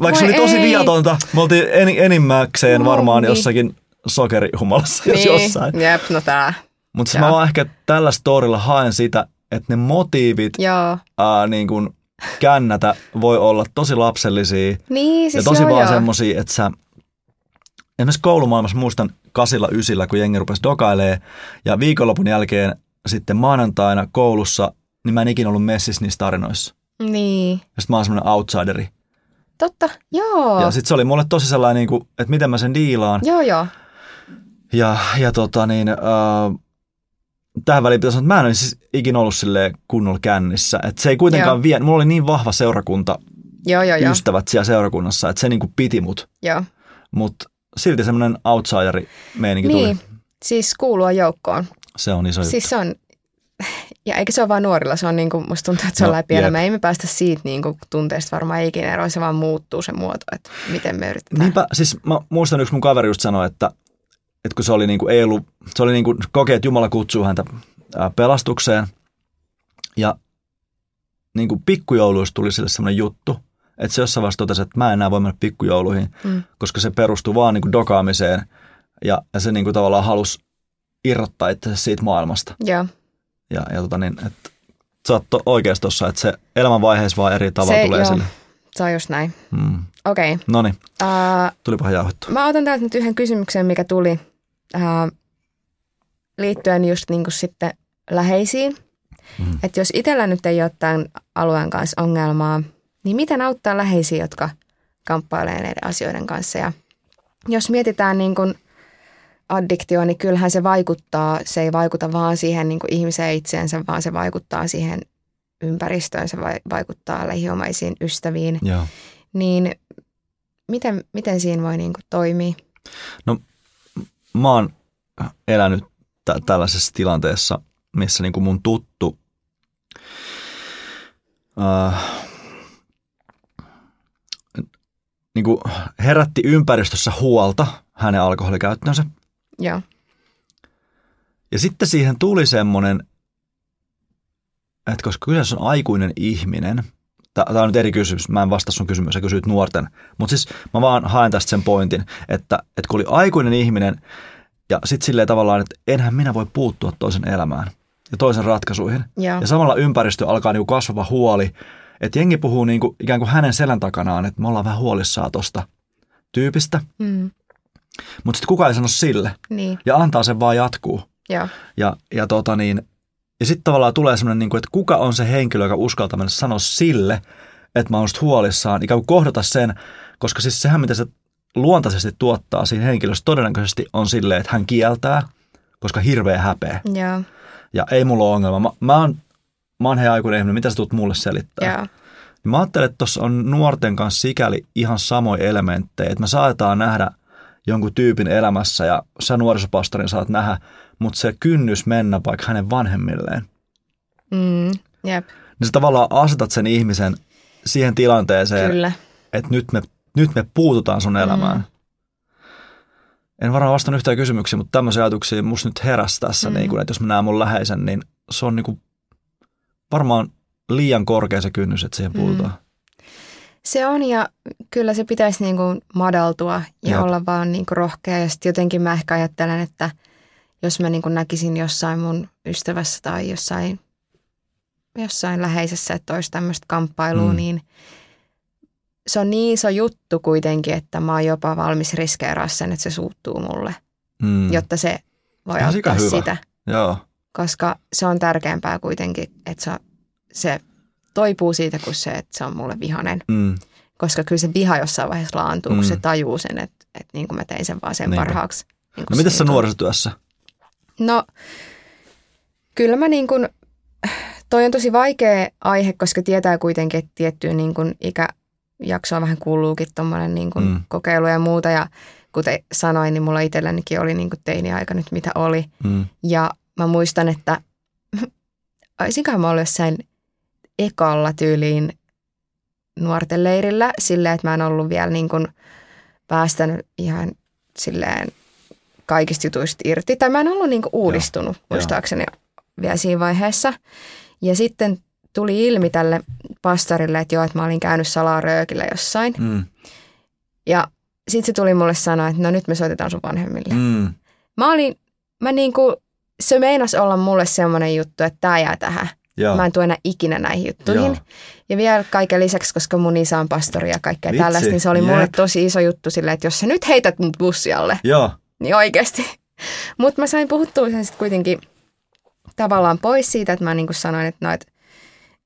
Vaikka se Voi oli tosi ei. viatonta, me oltiin en, enimmäkseen varmaan Mummi. jossakin sokerihumalassa, jos niin. jossain. Jep, no tää. Mutta siis mä vaan ehkä tällä storilla haen sitä, että ne motiivit Joo. ää, niin kun kännätä voi olla tosi lapsellisia Niin, ja siis tosi joo, vaan joo. semmosia, että sä esimerkiksi koulumaailmassa muistan kasilla ysillä, kun jengi rupesi dokailee ja viikonlopun jälkeen sitten maanantaina koulussa, niin mä en ikinä ollut messissä niissä tarinoissa. Niin. Ja sit mä oon semmoinen outsideri. Totta, joo. Ja sit se oli mulle tosi sellainen, niin kuin, että miten mä sen diilaan. Joo, joo. Ja, ja tota niin, äh, tähän väliin pitäisi sanoa, että mä en siis ikinä ollut silleen kunnolla kännissä. Että se ei kuitenkaan vie, mulla oli niin vahva seurakunta, Joo, joo, joo. ystävät siellä seurakunnassa, että se niinku piti mut. joo. Mutta silti semmoinen outsideri meininki Niin, tuli. siis kuulua joukkoon. Se on iso juttu. Siis se on, ja eikä se ole vaan nuorilla, se on niin kuin, musta tuntuu, että se on No, läpi jep. elämää. Ei me päästä siitä niin kuin, tunteesta varmaan ikinä eroon, se vaan muuttuu se muoto, että miten me yritetään. Niinpä, siis mä muistan yksi mun kaveri just sanoi, että, että kun se oli niinku, ei ollut, se oli niinku kokee, että Jumala kutsuu häntä pelastukseen. Ja niinku pikkujouluista tuli sille semmoinen juttu, että se jossain vaiheessa totesi, että mä en enää voi mennä pikkujouluihin, Mm. koska se perustuu vaan niinku dokaamiseen ja, ja se niinku tavallaan halusi irrottaa itse siitä maailmasta. Joo, Ja, ja tota niin, että sä oot to- oikeassa tossa, että se elämänvaiheessa vaan eri tavalla Se- tulee joo. esille. se on just näin. Mm. Okei. Okay. No niin, Uh, tulipahan jauhettu. mä otan täältä nyt yhden kysymyksen, mikä tuli uh, liittyen just niin kuin sitten läheisiin. Mm. Että jos itsellä nyt ei ole tämän alueen kanssa ongelmaa, niin miten auttaa läheisiä, jotka kamppailee näiden asioiden kanssa? Ja jos mietitään niin kuin addiktio, niin kyllähän se vaikuttaa, se ei vaikuta vaan siihen niin kuin ihmiseen itseensä, vaan se vaikuttaa siihen ympäristöön, se vai- vaikuttaa lähiomaisiin ystäviin. Joo. Niin miten, miten siinä voi niin kuin toimia? Mä oon elänyt tä- tällaisessa tilanteessa, missä niinku mun tuttu äh, niinku herätti ympäristössä huolta hänen alkoholikäyttönsä. Joo, Ja sitten siihen tuli semmoinen, että koska kyseessä on aikuinen ihminen, tämä on nyt eri kysymys, mä en vastaa sun kysymykseen, sä kysyit nuorten, mutta siis mä vaan haen tästä sen pointin, että, että kun oli aikuinen ihminen ja sitten silleen tavallaan, että enhän minä voi puuttua toisen elämään ja toisen ratkaisuihin. joo, Ja samalla ympäristö alkaa niinku kasvava huoli, että jengi puhuu niinku ikään kuin hänen selän takanaan, että me ollaan vähän huolissaan tosta tyypistä, mm, mutta sitten kukaan ei sano sille. Niin, ja antaa sen vaan jatkuu. joo, Ja, ja, tota niin, ja sitten tavallaan tulee semmoinen, niin kuin, että kuka on se henkilö, joka uskaltaa mennä sanoa sille, että mä oon huolissaan, ikään kuin kohdata sen, koska siis sehän, mitä se luontaisesti tuottaa siinä henkilössä, todennäköisesti on silleen, että hän kieltää, koska hirveä häpeä. joo, Ja ei mulla ole ongelma. Mä, mä oon, mä oon hei aikuinen ihminen, mitä sä tulet mulle selittää? Niin mä ajattelen, että tuossa on nuorten kanssa sikäli ihan samoja elementtejä, että me saatetaan nähdä jonkun tyypin elämässä ja sä nuorisopastorin saat nähdä, mutta se kynnys mennä vaikka hänen vanhemmilleen, mm, jep, niin sä tavallaan asetat sen ihmisen siihen tilanteeseen, kyllä, että nyt me, nyt me puututaan sun elämään. Mm. En varmaan vastannut yhtään kysymyksiä, mutta tämmöisiä ajatuksia musta nyt heräsi tässä, Mm. niin kun, että jos mä näen mun läheisen, niin se on niin kuin varmaan liian korkea se kynnys, että siihen Mm. Se on ja kyllä se pitäisi niin kuin madaltua ja Jep. olla vaan niin kuin rohkea. Ja sitten jotenkin mä ehkä ajattelen, että jos mä niin kuin näkisin jossain mun ystävässä tai jossain, jossain läheisessä, että olisi tämmöistä kamppailua, Mm. niin se on niin iso juttu kuitenkin, että mä oon jopa valmis riskeeraa sen, että se suuttuu mulle, Mm. jotta se voi sika auttaa sitä. Joo. Koska se on tärkeämpää kuitenkin, että se, se toipuu siitä kuin se, että se on mulle vihanen. Mm. Koska kyllä se viha jossain vaiheessa laantuu, mm. kun Mm. se tajuu sen, että, että niin kuin mä tein sen vaan sen Niinpä. parhaaksi. Niin No miten sä nuorisotyössä? No, kyllä mä niin kuin, toi on tosi vaikea aihe, koska tietää kuitenkin, että tiettyyn niin kuin ikäjaksoon vähän kuuluukin tuommoinen niin kuin Mm. mm. kokeilu ja muuta. Ja kuten sanoin, niin mulla itsellänikin oli niin kuin teini-aika nyt mitä oli. Mm. Ja mä muistan, että olisinkohan mä ollut jossain ekalla tyyliin nuorten leirillä silleen, että mä en ollut vielä niin kuin päästänyt ihan silleen kaikista jutuista irti. Tai mä en ollut niin kuin uudistunut, Joo, muistaakseni vielä siinä vaiheessa. Ja sitten tuli ilmi tälle pastorille, että joo, että mä olin käynyt salaa röökillä jossain. Mm. Ja sitten se tuli mulle sanoa, että no nyt me soitetaan sun vanhemmille. Mm. Mä olin, mä niinku, se meinas olla mulle semmoinen juttu, että tää jää tähän. Joo. Mä en tule enää ikinä näihin juttuihin. Joo. Ja vielä kaiken lisäksi, koska mun isä on pastori ja kaikkea Vitsi, tällaista, niin se oli mulle jep. tosi iso juttu silleen, että jos sä nyt heität mut bussialle, Joo. niin oikeasti. Mutta mä sain puhuttua sen sitten kuitenkin tavallaan pois siitä, että mä niinku sanoin, että no, et,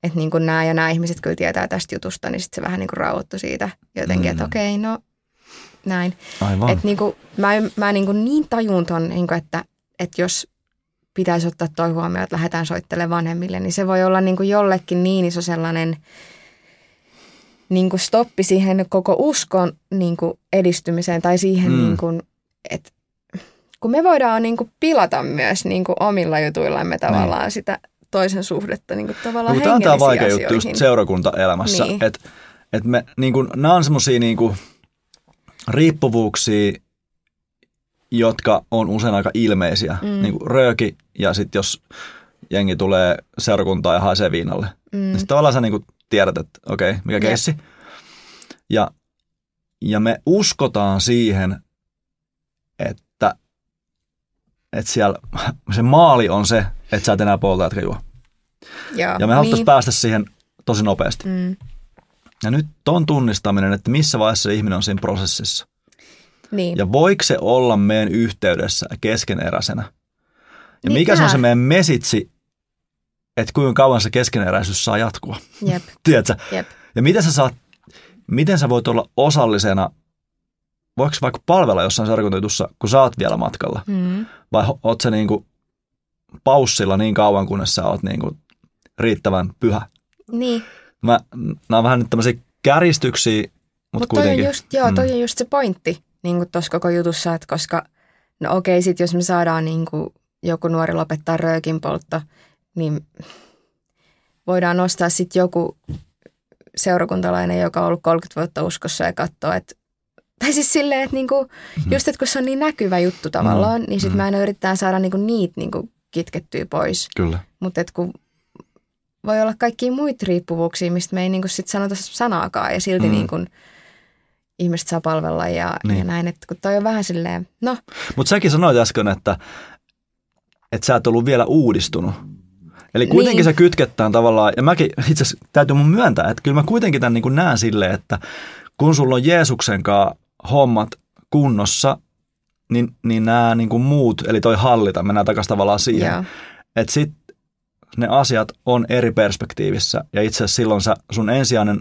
että niinku nämä ja nämä ihmiset kyllä tietää tästä jutusta, niin sitten se vähän niinku rauhoittui siitä jotenkin, Mm. että okei, no näin. Aivan. Että niinku, mä, mä niinku niin tajun ton, niinku, että, että jos pitäisi ottaa toi huomioon, että lähdetään soittelemaan vanhemmille, niin se voi olla niinku jollekin niin iso sellainen niinku stoppi siihen koko uskon niinku edistymiseen tai siihen, Mm. mm. niinku, että kun me voidaan niinku pilata myös niinku omilla jutuillamme tavallaan niin. sitä toisen suhdetta niinku tavallaan No, tämä on vaikea juttu asioihin. just seurakuntaelämässä, Niin. että et me, niin kun, nämä on semmoisia niin riippuvuuksia, jotka on usein aika ilmeisiä, mm. Niin kuin rööki ja sitten jos jengi tulee seurakuntaan ja haisee viinalle, mm. niin sitten tavallaan sä niin kuin tiedät, että okei, okay, mikä keissi. Ja, ja me uskotaan siihen, että, että siellä se maali on se, että sä et enää polta etkä juo. Joo, Ja me haluttaisiin niin. päästä siihen tosi nopeasti. Mm. Ja nyt ton tunnistaminen, että missä vaiheessa se ihminen on siinä prosessissa. Niin. Ja voiko se olla meidän yhteydessä keskeneräisenä? Ja Niin mikä se on se meidän mesitsi, että kuinka kauan se keskeneräisyys saa jatkua? Jep, Tiedätkö? jep. Ja miten sä, saat, miten sä voit olla osallisena, voiko vaikka palvella jossain seurakuntajutussa, kun sä oot vielä matkalla? Mm. Vai oot sä niinku paussilla niin kauan, kunnes sä oot niinku riittävän pyhä? Niin. Mä, nämä on vähän nyt tämmöisiä käristyksiä, mutta Mutta toi kuitenkin. on just, joo, Mm. toi on just se pointti niin kuin tuossa koko jutussa, että koska no okei, sit jos me saadaan niin kuin joku nuori lopettaa röökin poltto, niin voidaan nostaa sitten joku seurakuntalainen, joka on ollut 30 vuotta uskossa ja katsoo, että tai siis silleen, että niinku, just, että kun se on niin näkyvä juttu tavallaan, Mm, niin sitten mm. mä aina yrittää saada niinku niitä niinku kitkettyä pois. Kyllä. Mutta kun voi olla kaikkia muita riippuvuuksia, mistä me ei niinku sit sanota sanaakaan ja silti mm. niinku ihmiset saa palvella ja, Niin. ja näin. Että kun toi on vähän silleen, no Mutta säkin sanoit äsken, että, että sä et ollut vielä uudistunut. Eli kuitenkin niin. Se kytketään tavallaan, ja mäkin itse asiassa täytyy mun myöntää, että kyllä mä kuitenkin tämän niin kuin näen silleen, että kun sulla on Jeesuksen kanssa hommat kunnossa, niin, niin nämä niin kuin muut, eli toi hallita, mennään takaisin tavallaan siihen, että sit ne asiat on eri perspektiivissä. Ja itse asiassa silloin sä, sun ensisijainen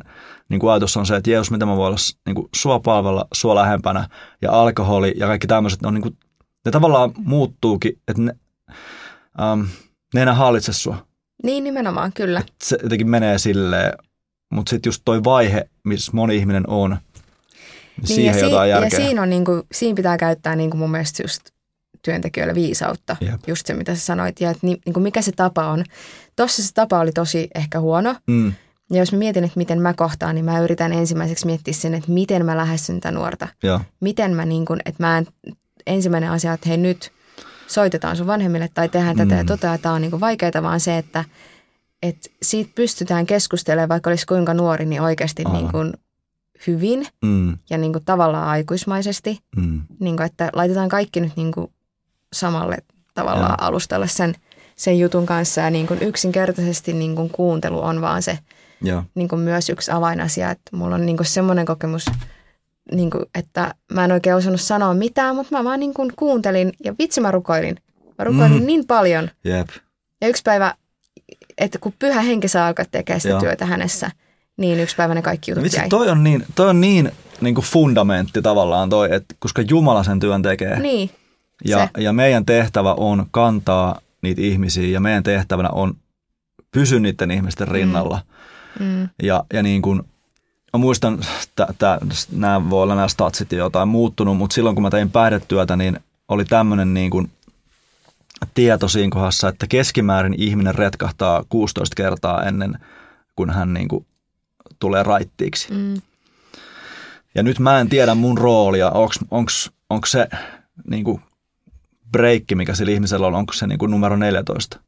niin kuin ajatus on se, että Jeesus, mitä mä voin olla niin kuin sua palvella, sua lähempänä. Ja alkoholi ja kaikki tämmöiset, ne, on niin kuin, ne tavallaan muuttuukin, että ne, ähm, ne enää hallitse sua. niin nimenomaan, kyllä. Se jotenkin menee silleen, mutta sitten just toi vaihe, missä moni ihminen on, niin, Niin, siihen ja, jotain si- ja järkeä. siinä, on niinku, siinä pitää käyttää niinku mun mielestä just työntekijöillä viisautta. Jep. Just se, mitä sä sanoit. Ja et ni, niinku mikä se tapa on. Tossa se tapa oli tosi ehkä huono. Mm, Ja jos mä mietin, että miten mä kohtaan, niin mä yritän ensimmäiseksi miettiä sen, että miten mä lähestyn tätä nuorta. joo, Miten mä niin kuin, että mä en, ensimmäinen asia, että hei nyt soitetaan sun vanhemmille tai tehdään tätä Mm. ja tota, ja tää on niin kuin vaikeaa, vaan se, että, että siitä pystytään keskustelemaan, vaikka olisi kuinka nuori, niin oikeasti Aivan. niin kuin hyvin mm, ja niin kuin tavallaan aikuismaisesti. mm, Niin kuin, että laitetaan kaikki nyt niin kuin samalle tavallaan Joo. alustalle sen, sen jutun kanssa ja niin kuin yksinkertaisesti niin kuin kuuntelu on vaan se joo, niin kuin myös yksi avainasia, että mulla on niin kuin semmoinen kokemus, niin kuin, että mä en oikein osannut sanoa mitään, mutta mä vaan niin kuin kuuntelin ja vitsi mä rukoilin. Mä rukoilin Mm. mm. niin paljon jep, ja yksi päivä että kun pyhä henki saa alkaa tekemään sitä Joo. työtä hänessä, niin yksi päivä ne kaikki jutut Vitsi, jäi. toi on niin, toi on niin, niin kuin fundamentti tavallaan toi, että koska Jumala sen työn tekee. Niin, Ja, se. ja meidän tehtävä on kantaa niitä ihmisiä ja meidän tehtävänä on pysyä niiden ihmisten rinnalla. Mm. Ja, ja niin kuin, mä muistan, että nämä voi olla nämä statsit ja jotain muuttunut, mutta silloin kun mä tein päihdetyötä, niin oli tämmöinen niin kuin tieto siinä kohdassa, että keskimäärin ihminen retkahtaa 16 kertaa ennen kuin hän niin kuin tulee raittiiksi. Mm. Ja nyt mä en tiedä mun roolia, onko se niin kuin breikki, mikä sillä ihmisellä on, onko se niin kuin numero 14.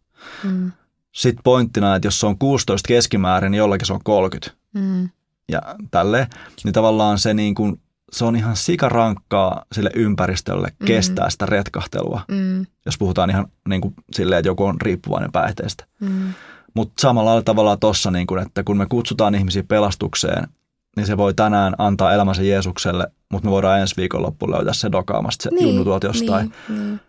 Mm. Sitten pointtina, että jos se on 16 keskimäärin, niin jollakin se on 30 Mm. ja tälle, niin tavallaan se, niin kuin, se on ihan sikarankkaa sille ympäristölle Mm. kestää sitä retkahtelua, Mm. jos puhutaan ihan niin kuin silleen, että joku on riippuvainen päihteestä. Mm. Mutta samalla tavalla tuossa, niin kuin, että kun me kutsutaan ihmisiä pelastukseen, niin se voi tänään antaa elämänsä Jeesukselle, mutta me voidaan ensi viikonloppuun löytää se dokaamasta se niin, junnu tuolta jostain. Niin, niin.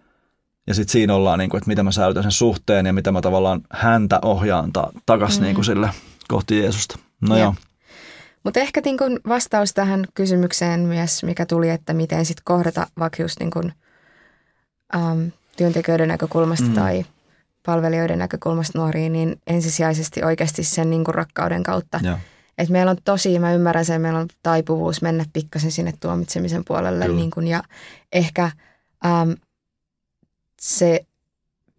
Ja sitten siinä ollaan, niin kuin, että miten mä säilytän sen suhteen ja mitä mä tavallaan häntä ohjaan ta- takaisin mm. niin kuin sille kohti Jeesusta. No Jep. joo. Mutta ehkä niin kun vastaus tähän kysymykseen myös, mikä tuli, että miten sitten kohdata vaikka just niin kun, äm, työntekijöiden näkökulmasta Mm. tai palvelijoiden näkökulmasta nuoriin, niin ensisijaisesti oikeasti sen niin kun rakkauden kautta. joo. Et meillä on tosi, mä ymmärrän sen, meillä on taipuvuus mennä pikkasen sinne tuomitsemisen puolelle. Kyllä. Niin kun, ja ehkä äm, se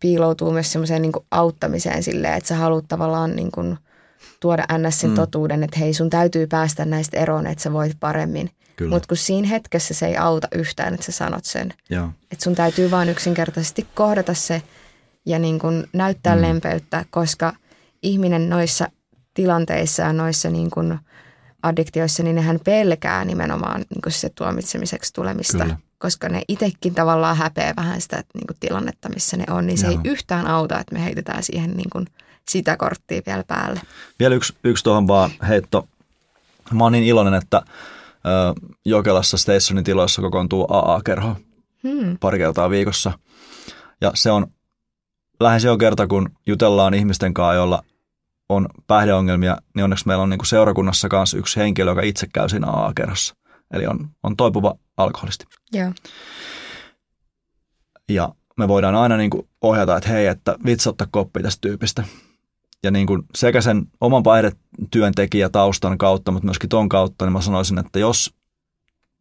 piiloutuu myös semmoiseen niin auttamiseen silleen, että sä haluat tavallaan niin kun, tuoda ns. sen Mm. totuuden, että hei sun täytyy päästä näistä eroon, että sä voit paremmin. Mutta kun siinä hetkessä se ei auta yhtään, että sä sanot sen. Että sun täytyy vaan yksinkertaisesti kohdata se ja niin kun näyttää Mm. lempeyttä, koska ihminen noissa tilanteissa ja noissa niin kun addiktioissa, niin nehän pelkää nimenomaan niin kun se tuomitsemiseksi tulemista. Kyllä. Koska ne itsekin tavallaan häpeää vähän sitä niin kun tilannetta, missä ne on, niin se Joo. ei yhtään auta, että me heitetään siihen niin kun sitä korttia vielä päälle. Vielä yksi, yksi tuohon vaan heitto. Mä oon niin iloinen, että Jokelassa Stationin tiloissa kokoontuu AA-kerho Hmm. pari kertaa viikossa. Ja se on lähes joka kerta, kun jutellaan ihmisten kanssa, joilla on päihdeongelmia, niin onneksi meillä on niin kuin seurakunnassa kanssa yksi henkilö, joka itse käy siinä AA-kerhossa. Eli on, on toipuva alkoholisti. Joo. Ja me voidaan aina niin kuin ohjata, että hei, että vitsi ottaa koppi tästä tyypistä. Ja niin kuin sekä sen oman päihdetyöntekijätaustan kautta, mutta myöskin ton kautta, niin mä sanoisin, että jos,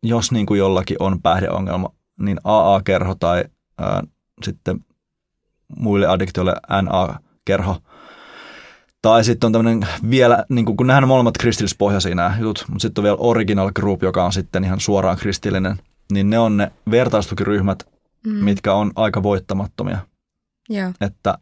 jos niin kuin jollakin on päihdeongelma, niin AA-kerho tai ää, sitten muille addiktioille NA-kerho, tai sitten on tämmöinen vielä, niin kuin, kun on molemmat kristillispohjaisia nämä jutut, mutta sitten on vielä Original Group, joka on sitten ihan suoraan kristillinen, niin ne on ne vertaistukiryhmät, Mm. mitkä on aika voittamattomia. Joo. Että,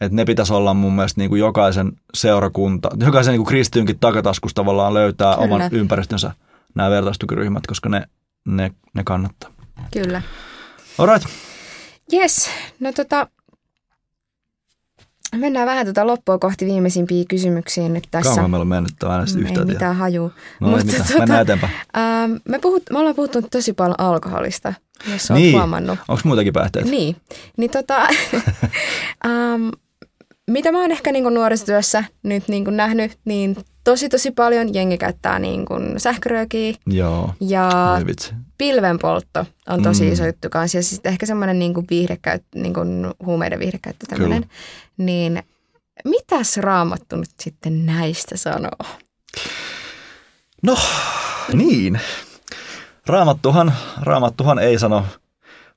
että ne pitäisi olla mun mielestä niin kuin jokaisen seurakunta, jokaisen niin kuin kristitynkin takataskusta tavallaan löytää Kyllä. oman ympäristönsä nämä vertaistukiryhmät, koska ne, ne, ne kannattaa. Kyllä. Alright. Yes, no tota, mennään vähän tota loppua kohti viimeisimpiä kysymyksiä nyt tässä. Kauan meillä on mennyt äänestä ei yhtään. tiedä. mitään hajua. No ei Mutta mitään. tota- Mennään eteenpäin. Ähm, me, puhut, me ollaan puhuttu tosi paljon alkoholista, jos olet Niin. huomannut. Onko muitakin päihteitä? Niin, niin tota, ähm, mitä mä oon ehkä niin nuorisotyössä nyt niin nähnyt, niin tosi tosi paljon jengi käyttää niin sähköröökiä Joo. ja pilvenpoltto on tosi Mm. iso juttu kanssa. Ja sitten ehkä semmoinen niin kuin viihdekäyttö, niin kuin huumeiden viihdekäyttö tämmöinen. Niin mitäs Raamattu nyt sitten näistä sanoo? No, niin. Raamattuhan, raamattuhan ei sano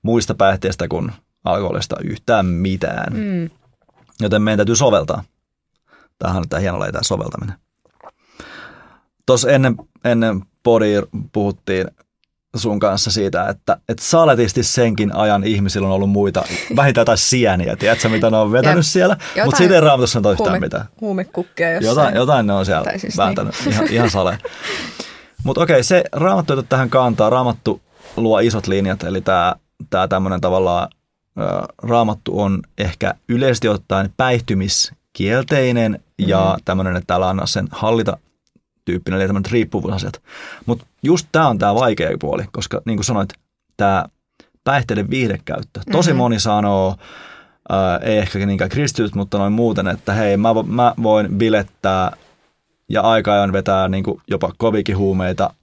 muista päihteistä kuin alkoholista yhtään mitään. Mm. Joten meidän täytyy soveltaa. Tämähän on tämä hieno tämä soveltaminen. Tuossa ennen, ennen podia puhuttiin sun kanssa siitä, että, että saletisti senkin ajan ihmisillä on ollut muita, vähintään jotain sieniä, tiedätkö mitä ne on vetänyt Jep. siellä? Mutta siitä ei raamatussa sanota yhtään Huume, mitään. huumekukkeja jossain. Jotain, jotain ne on siellä Tai siis vääntänyt, ihan, ihan sale. Mutta okei, se raamattu, jota tähän kantaa, raamattu luo isot linjat, eli tämä tää tämmöinen tavallaan raamattu on ehkä yleisesti ottaen päihtymiskielteinen ja tämmöinen, että täällä anna sen hallita tyyppinen, eli tämmöinen riippuvuusasiat. Mutta just tämä on tämä vaikea puoli, koska niin kuin sanoit, tämä päihteiden viihdekäyttö. Tosi Mhm. moni sanoo, ää, ei ehkä niinkään kristityt, mutta noin muuten, että hei, mä, mä voin bilettää ja aika ajoin vetää niin kuin jopa kovikin huumeita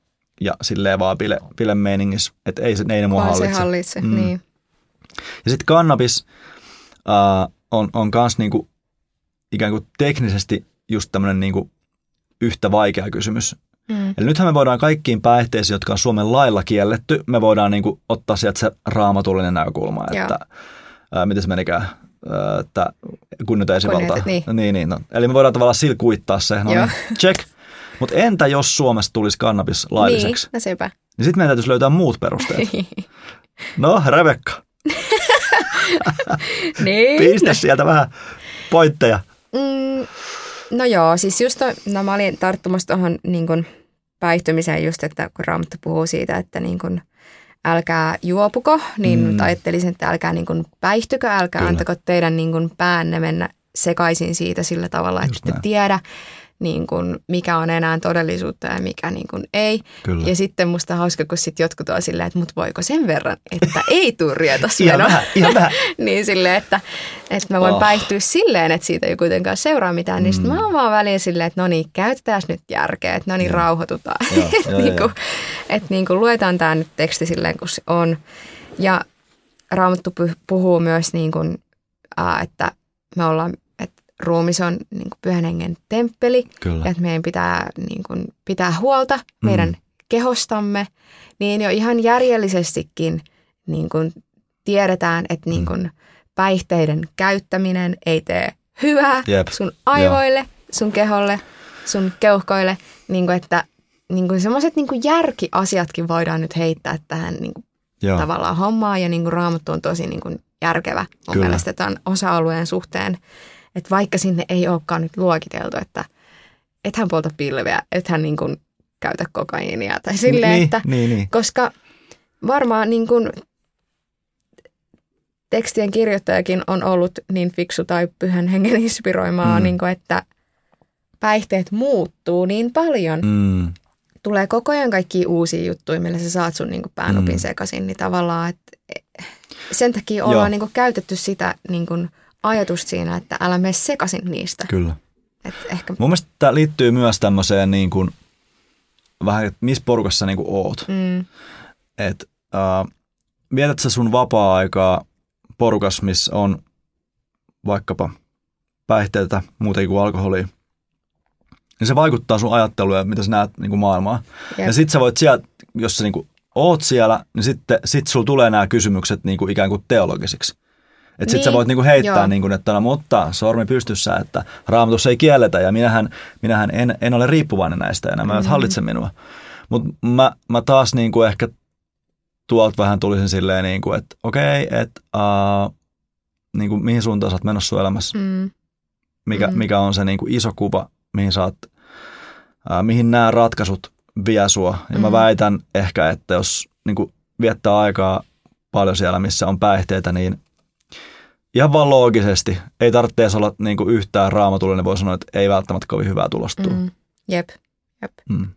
ja silleen vaan bile, bile meiningissä, että ei se, ei ne mua hallitse. se hallitse, Mm. mm. niin. Ja sitten kannabis ää, on, on kans niinku, ikään kuin teknisesti just tämmöinen niinku yhtä vaikea kysymys. Mm. Eli nythän me voidaan kaikkiin päihteisiin, jotka on Suomen lailla kielletty, me voidaan niinku ottaa sieltä se raamatullinen näkökulma, Joo. että ää, miten se menikään, ää, että kunnioita esivaltaa. Niin. niin, niin no. Eli me voidaan tavallaan sillä kuittaa se, no Joo. niin, check. Mutta entä jos Suomessa tulisi kannabis lailliseksi? Niin, no sepä. Niin sitten meidän täytyisi löytää muut perusteet. No, Rebekka, niin. pistä sieltä vähän pointteja. Mm, no joo, siis just toi, no mä olin tarttumassa tuohon niin kun päihtymiseen just, että kun Raamattu puhuu siitä, että niin kun älkää juopuko, niin Mm. ajattelisin, että älkää niin kun päihtykö, älkää Kyllä. Antako teidän niin kun päänne mennä sekaisin siitä sillä tavalla, että Just te näin. tiedä, niin kun, mikä on enää todellisuutta ja mikä niin kun ei. Kyllä. Ja sitten musta hauska, kun sit jotkut on silleen, että mut voiko sen verran, että ei tuu rietas Ihan vähän, ihan vähän. niin silleen, että, että mä voin Oh. päihtyä silleen, että siitä ei kuitenkaan seuraa mitään. Niin sit mä oon vaan väliin silleen, että no niin, käytetään nyt järkeä, että no niin, rauhoitutaan. Niin kuin, että niin kuin luetaan tämä nyt teksti silleen, kun se on. Ja Raamattu pu- puhuu myös niin kuin, että me ollaan, ruumis on niin kuin pyhän hengen temppeli. Kyllä. Ja että meidän pitää niin kuin, pitää huolta meidän Mm. kehostamme, niin jo ihan järjellisestikin niin kuin tiedetään, että niin kuin päihteiden käyttäminen ei tee hyvää Jep. sun aivoille, sun keholle, sun keuhkoille, niin kuin, että niin kuin semmoiset niin kuin järkiasiatkin voidaan nyt heittää tähän niin kuin Joo. tavallaan hommaan ja niin kuin raamattu on tosi niin kuin järkevä mun Kyllä. mielestä tämän osa-alueen suhteen, että vaikka sinne ei olekaan nyt luokiteltu, että ethän polta pilveä, ethän niin kuin käytä kokaiinia tai silleen, niin, että niin, niin. koska varmaan niin kuin tekstien kirjoittajakin on ollut niin fiksu tai pyhän hengen inspiroimaa, Mm. niin kuin, että päihteet muuttuu niin paljon. Mm. Tulee koko ajan kaikki uusia juttuja, millä sä saat sun niin kuin päänupin Mm. sekaisin, niin tavallaan, että sen takia Joo. ollaan niin kuin käytetty sitä niin kuin ajatusta siinä, että älä mene sekaisin niistä. kyllä. Et ehkä, Mun mielestä tämä liittyy myös tämmöiseen niin kuin, vähän, että missä porukassa niin kuin oot. mm, Että äh, vietät sä sun vapaa-aikaa porukas, missä on vaikkapa päihteitä, muutenkin kuin alkoholia, niin se vaikuttaa sun ajatteluun ja mitä sä näet niin kuin maailmaa. Jep. Ja sit sä voit sieltä, jos sä niin kuin oot siellä, niin sitten sit sulla tulee nämä kysymykset niin kuin ikään kuin teologisiksi. Että sit sä Niin, voit niinku heittää, joo. niinku, että no, mutta sormi pystyssä, että raamatussa ei kielletä ja minähän, minähän en, en ole riippuvainen näistä ja nämä Mhm. hallitse minua. Mutta mä, mä taas niinku ehkä tuolta vähän tulisin silleen, niinku, että okei, että uh, niinku, mihin suuntaan sä oot menossa sun elämässä, mm, mikä, Mhm. mikä on se niinku iso kuva, mihin sä oot, uh, mihin nämä ratkaisut vie sua. Ja mä Mhm. väitän ehkä, että jos niinku, viettää aikaa paljon siellä, missä on päihteitä, niin ihan vaan loogisesti, ei tarvitse edes olla niinku yhtään raamatullinen, voi sanoa, että ei välttämättä kovin hyvää tulosta mm, jep. Mm.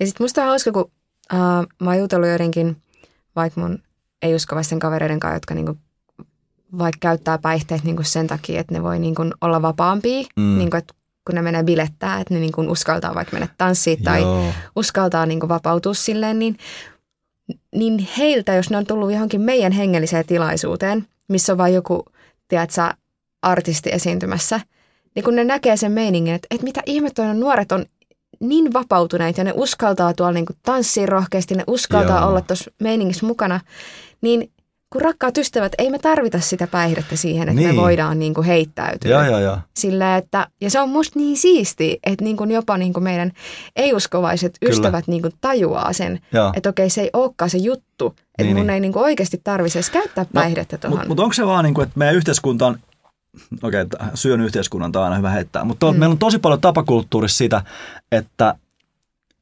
Ja sitten musta on hauska, kun uh, mä oon jutellut joidenkin, vaikka mun ei-uskovaisten kavereiden kanssa, jotka niinku, vaikka käyttää päihteet niinku sen takia, että ne voi niinku olla vapaampia, mm. niinku, että kun ne menee bilettää, että ne niinku uskaltaa vaikka mennä tanssiin tai Joo. uskaltaa niinku vapautua silleen, niin, niin heiltä, jos ne on tullut johonkin meidän hengelliseen tilaisuuteen, missä on vain joku, tiedätkö, artisti esiintymässä, niin kun ne näkee sen meiningin, että, että mitä ihmettä on, nuoret on niin vapautuneita ja ne uskaltaa tuolla niinku tanssia rohkeasti, ne uskaltaa Joo. olla tuossa meiningissä mukana, niin kun rakkaat ystävät, ei me tarvita sitä päihdettä siihen, että Niin. me voidaan niinku heittäytyä. Joo, joo, joo. Sillä, että, ja se on musta niin siistiä, että niin kuin jopa niin kuin meidän ei-uskovaiset Kyllä. ystävät niin kuin tajuaa sen, joo. että okei se ei olekaan se juttu, että Niin, mun niin. ei niin kuin oikeasti tarvitse edes käyttää päihdettä tuohon. Mutta mut onko se vaan niin kuin, että meidän yhteiskunta on, okei, okay, syön yhteiskunnan, tämä on aina hyvä heittää, mutta mm. meillä on tosi paljon tapakulttuurissa sitä, että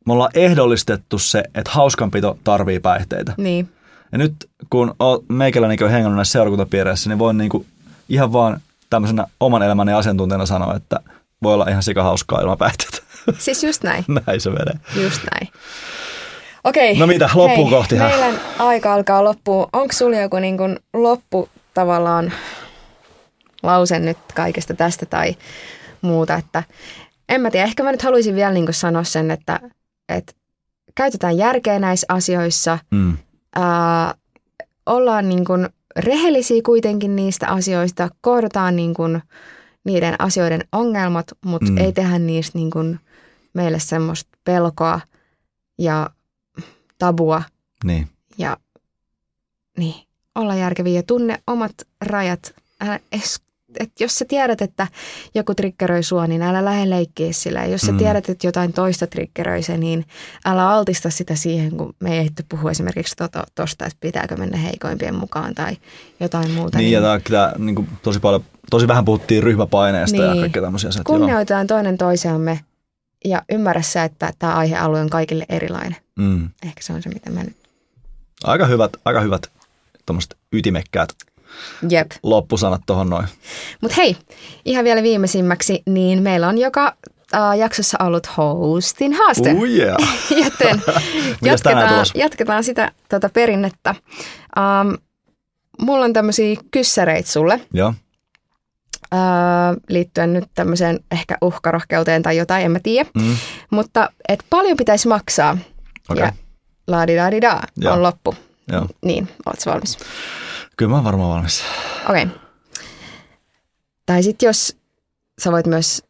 me ollaan ehdollistettu se, että hauskanpito tarvii päihteitä. Niin, Ja nyt kun oot- meikälänikin on hengannut näissä seurakuntapiireissä, niin voin niinku ihan vaan tämmöisenä oman elämäni asiantuntijana sanoa, että voi olla ihan sikahauskaa ilman päihteitä. siis just näin, Näin se menee. just näin. Okei. No mitä, loppuun hei, kohti? Meidän aika alkaa loppuun. Onko sulla joku niin kuin loppu tavallaan lause nyt kaikesta tästä tai muuta. Että en mä tiedä, ehkä mä nyt haluaisin vielä niin sanoa sen, että, että käytetään järkeä näissä asioissa. Mm. Ää, ollaan niin kuin rehellisiä kuitenkin niistä asioista, kohdataan niin kuin niiden asioiden ongelmat, mutta Mm. ei tehdä niistä niin kuin meille semmoista pelkoa ja tabua Niin. ja niin, olla järkeviä ja tunne omat rajat. Älä es, et jos sä tiedät, että joku triggeröi sua, niin älä lähde leikkiä sillä. Ja jos sä Mm. tiedät, että jotain toista triggeröi se, niin älä altista sitä siihen, kun me ei ehditty puhua esimerkiksi tuosta, to, että pitääkö mennä heikoimpien mukaan tai jotain muuta. Niin, ja tää, tää, niin kuin, tosi, paljon, tosi vähän puhuttiin ryhmäpaineesta ja Niin. kaikkea tämmöisiä asioita. Joo. kunnioitetaan toinen toisiamme ja ymmärrä sä, että tämä aihealue on kaikille erilainen. Mm. Ehkä se on se, mitä mä nyt... Aika hyvät, aika hyvät ytimekkäät Jep. loppusanat tuohon noin. Mutta hei, ihan vielä viimeisimmäksi, niin meillä on joka äh, jaksossa ollut hostin haaste. Oh yeah. Joten jatketaan, jatketaan sitä tota perinnettä. Um, mulla on tämmöisiä kyssäreitä sulle Joo. uh, liittyen nyt tämmöiseen ehkä uhkarohkeuteen tai jotain, en mä tiedä. Mm. Mutta et paljon pitäisi maksaa Okei. ja la di da on loppu. Joo. Niin, ootko valmis? Kyllä mä oon varmaan valmis. Okei. Okay. Tai sitten jos sä voit myös...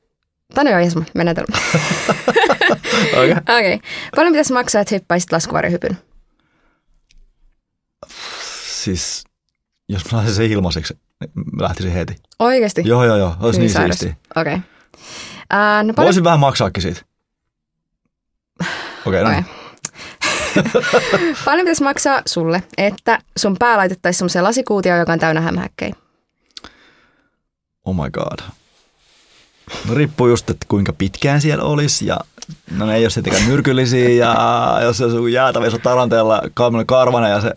Tai no joo, jes, mennään tällä. Okei. Okei. Okay. Paljon pitäisi maksaa, että hyppäisit laskuvarjohypyn? Siis, jos mä saisin sen ilmaiseksi, niin mä lähtisin heti. Oikeasti? Joo, joo, joo. Olisi niin sairas. siistiä. Okei. Okay. Uh, no paljon... Voisin vähän maksaakin siitä. Okei, no Okei. paljon pitäisi maksaa sulle, että sun pää laitettaisiin semmoiseen lasikuutioon, joka on täynnä hämähäkkejä? Oh my god. No riippuu just, että kuinka pitkään siellä olisi ja no ne ei ole sittenkään myrkyllisiä ja jos se on jäätävissä taranteella karvana ja se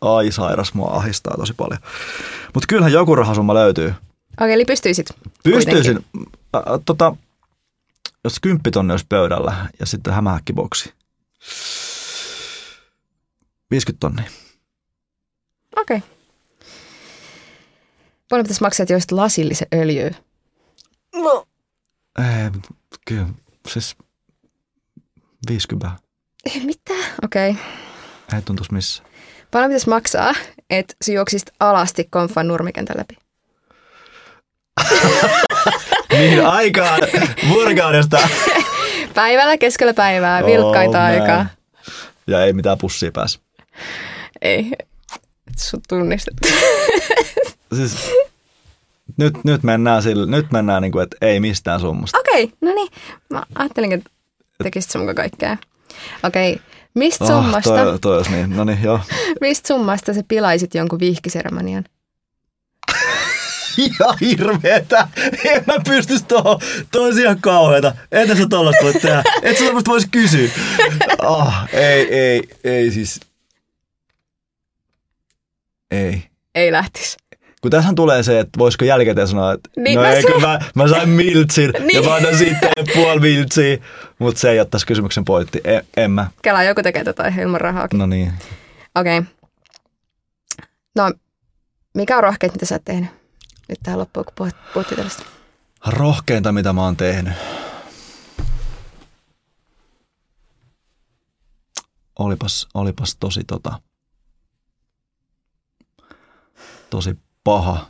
ai sairas mua ahistaa tosi paljon. Mutta kyllähän joku rahasumma löytyy. Okei, eli pystyisit Pystyisin, ä, ä, tota, jos kymppitonni olisi pöydällä ja sitten hämähäkkiboksi. 50 tonnia. Okei. Okay. Paljon pitäisi maksaa, että joisit lasillisen öljyä? No. Ei, kyllä, siis 50. Ei mitä? Okei. Okay. Ei tuntuisi missä. Paljon pitäisi maksaa, että sä juoksisit alasti konfan nurmikentän läpi? Mihin aikaan vuorokaudesta? Päivällä keskellä päivää, vilkkaita Oh, aikaa. Ja ei mitään pussia pääse. Ei, sut tunnistettu. Siis, nyt, nyt mennään, sille, nyt mennään niin kuin, että ei mistään summasta. Okei, okay, no niin. Mä ajattelinkin, että tekisit sun kaikkea. Okei, okay. mistä Ah, summasta, toi, toi olisi niin. No niin, joo. mistä summasta sä pilaisit jonkun vihkiseremonian? Ihan hirveetä. En mä pystyisi tuohon. Toi olisi ihan kauheeta. Entä sä tollasta voit tehdä? Et sä voisi kysyä. Oh, ei, ei, ei siis. Ei. Ei lähtisi. Kun tässähän tulee se, että voisiko jälkikäteen sanoa, että Niin, no mä eikö sain- mä, mä sain miltsin ja Niin. mä annan sitten puoli miltsiä, mutta se ei ole tässä kysymyksen pointti. En, en mä. Kelaa joku tekee tätä ihan ilman rahaakin. No niin. Okei. Okay. No, mikä on rohkeet, mitä sä oot tehnyt? Nyt tähän loppuun, kun puhut, puhuttiin tällaista. Rohkeinta, mitä mä oon tehnyt. Olipas, olipas tosi tota, tosi paha.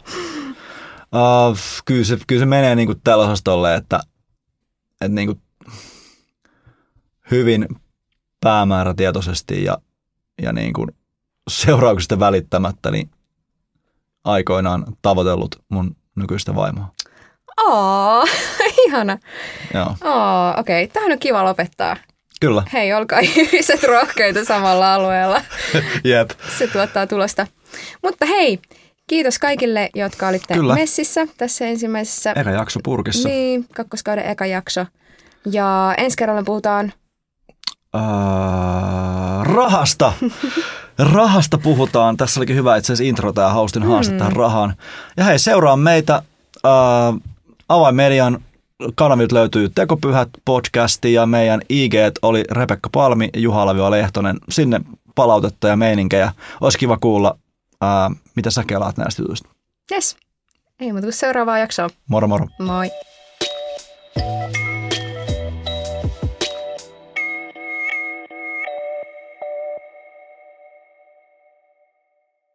Uh, kyllä, se, kyllä se menee niinku tällä osastolle, että, että niinku hyvin päämäärätietoisesti ja, ja niinku seurauksista välittämättä niin aikoinaan tavoitellut mun nykyistä vaimoa. Oo, ihana. Joo, Oo, okei. Okay. Tähän on kiva lopettaa. kyllä. Hei, olkaa ihmiset rohkeita samalla alueella. Jep. Se tuottaa tulosta. Mutta hei, kiitos kaikille, jotka olitte Kyllä. messissä tässä ensimmäisessä. Eka jakso purkissa. Niin, kakkoskauden eka jakso. Ja ensi kerralla puhutaan, Uh, rahasta. rahasta puhutaan. Tässä olikin hyvä itse asiassa intro, tämä Haustin haaste tähän rahaan. Ja hei, seuraa meitä. Uh, Avainmedian kanavilta löytyy Tekopyhät podcasti ja meidän IG oli Rebekka Palmi ja Juha Lavio Lehtonen. Sinne palautetta ja meininkejä. Olisi kiva kuulla, Ää, mitä sä kelaat näistä jutuista? Yes. Ei muuta kuin seuraavaa jaksoa. Moro moro. Moi.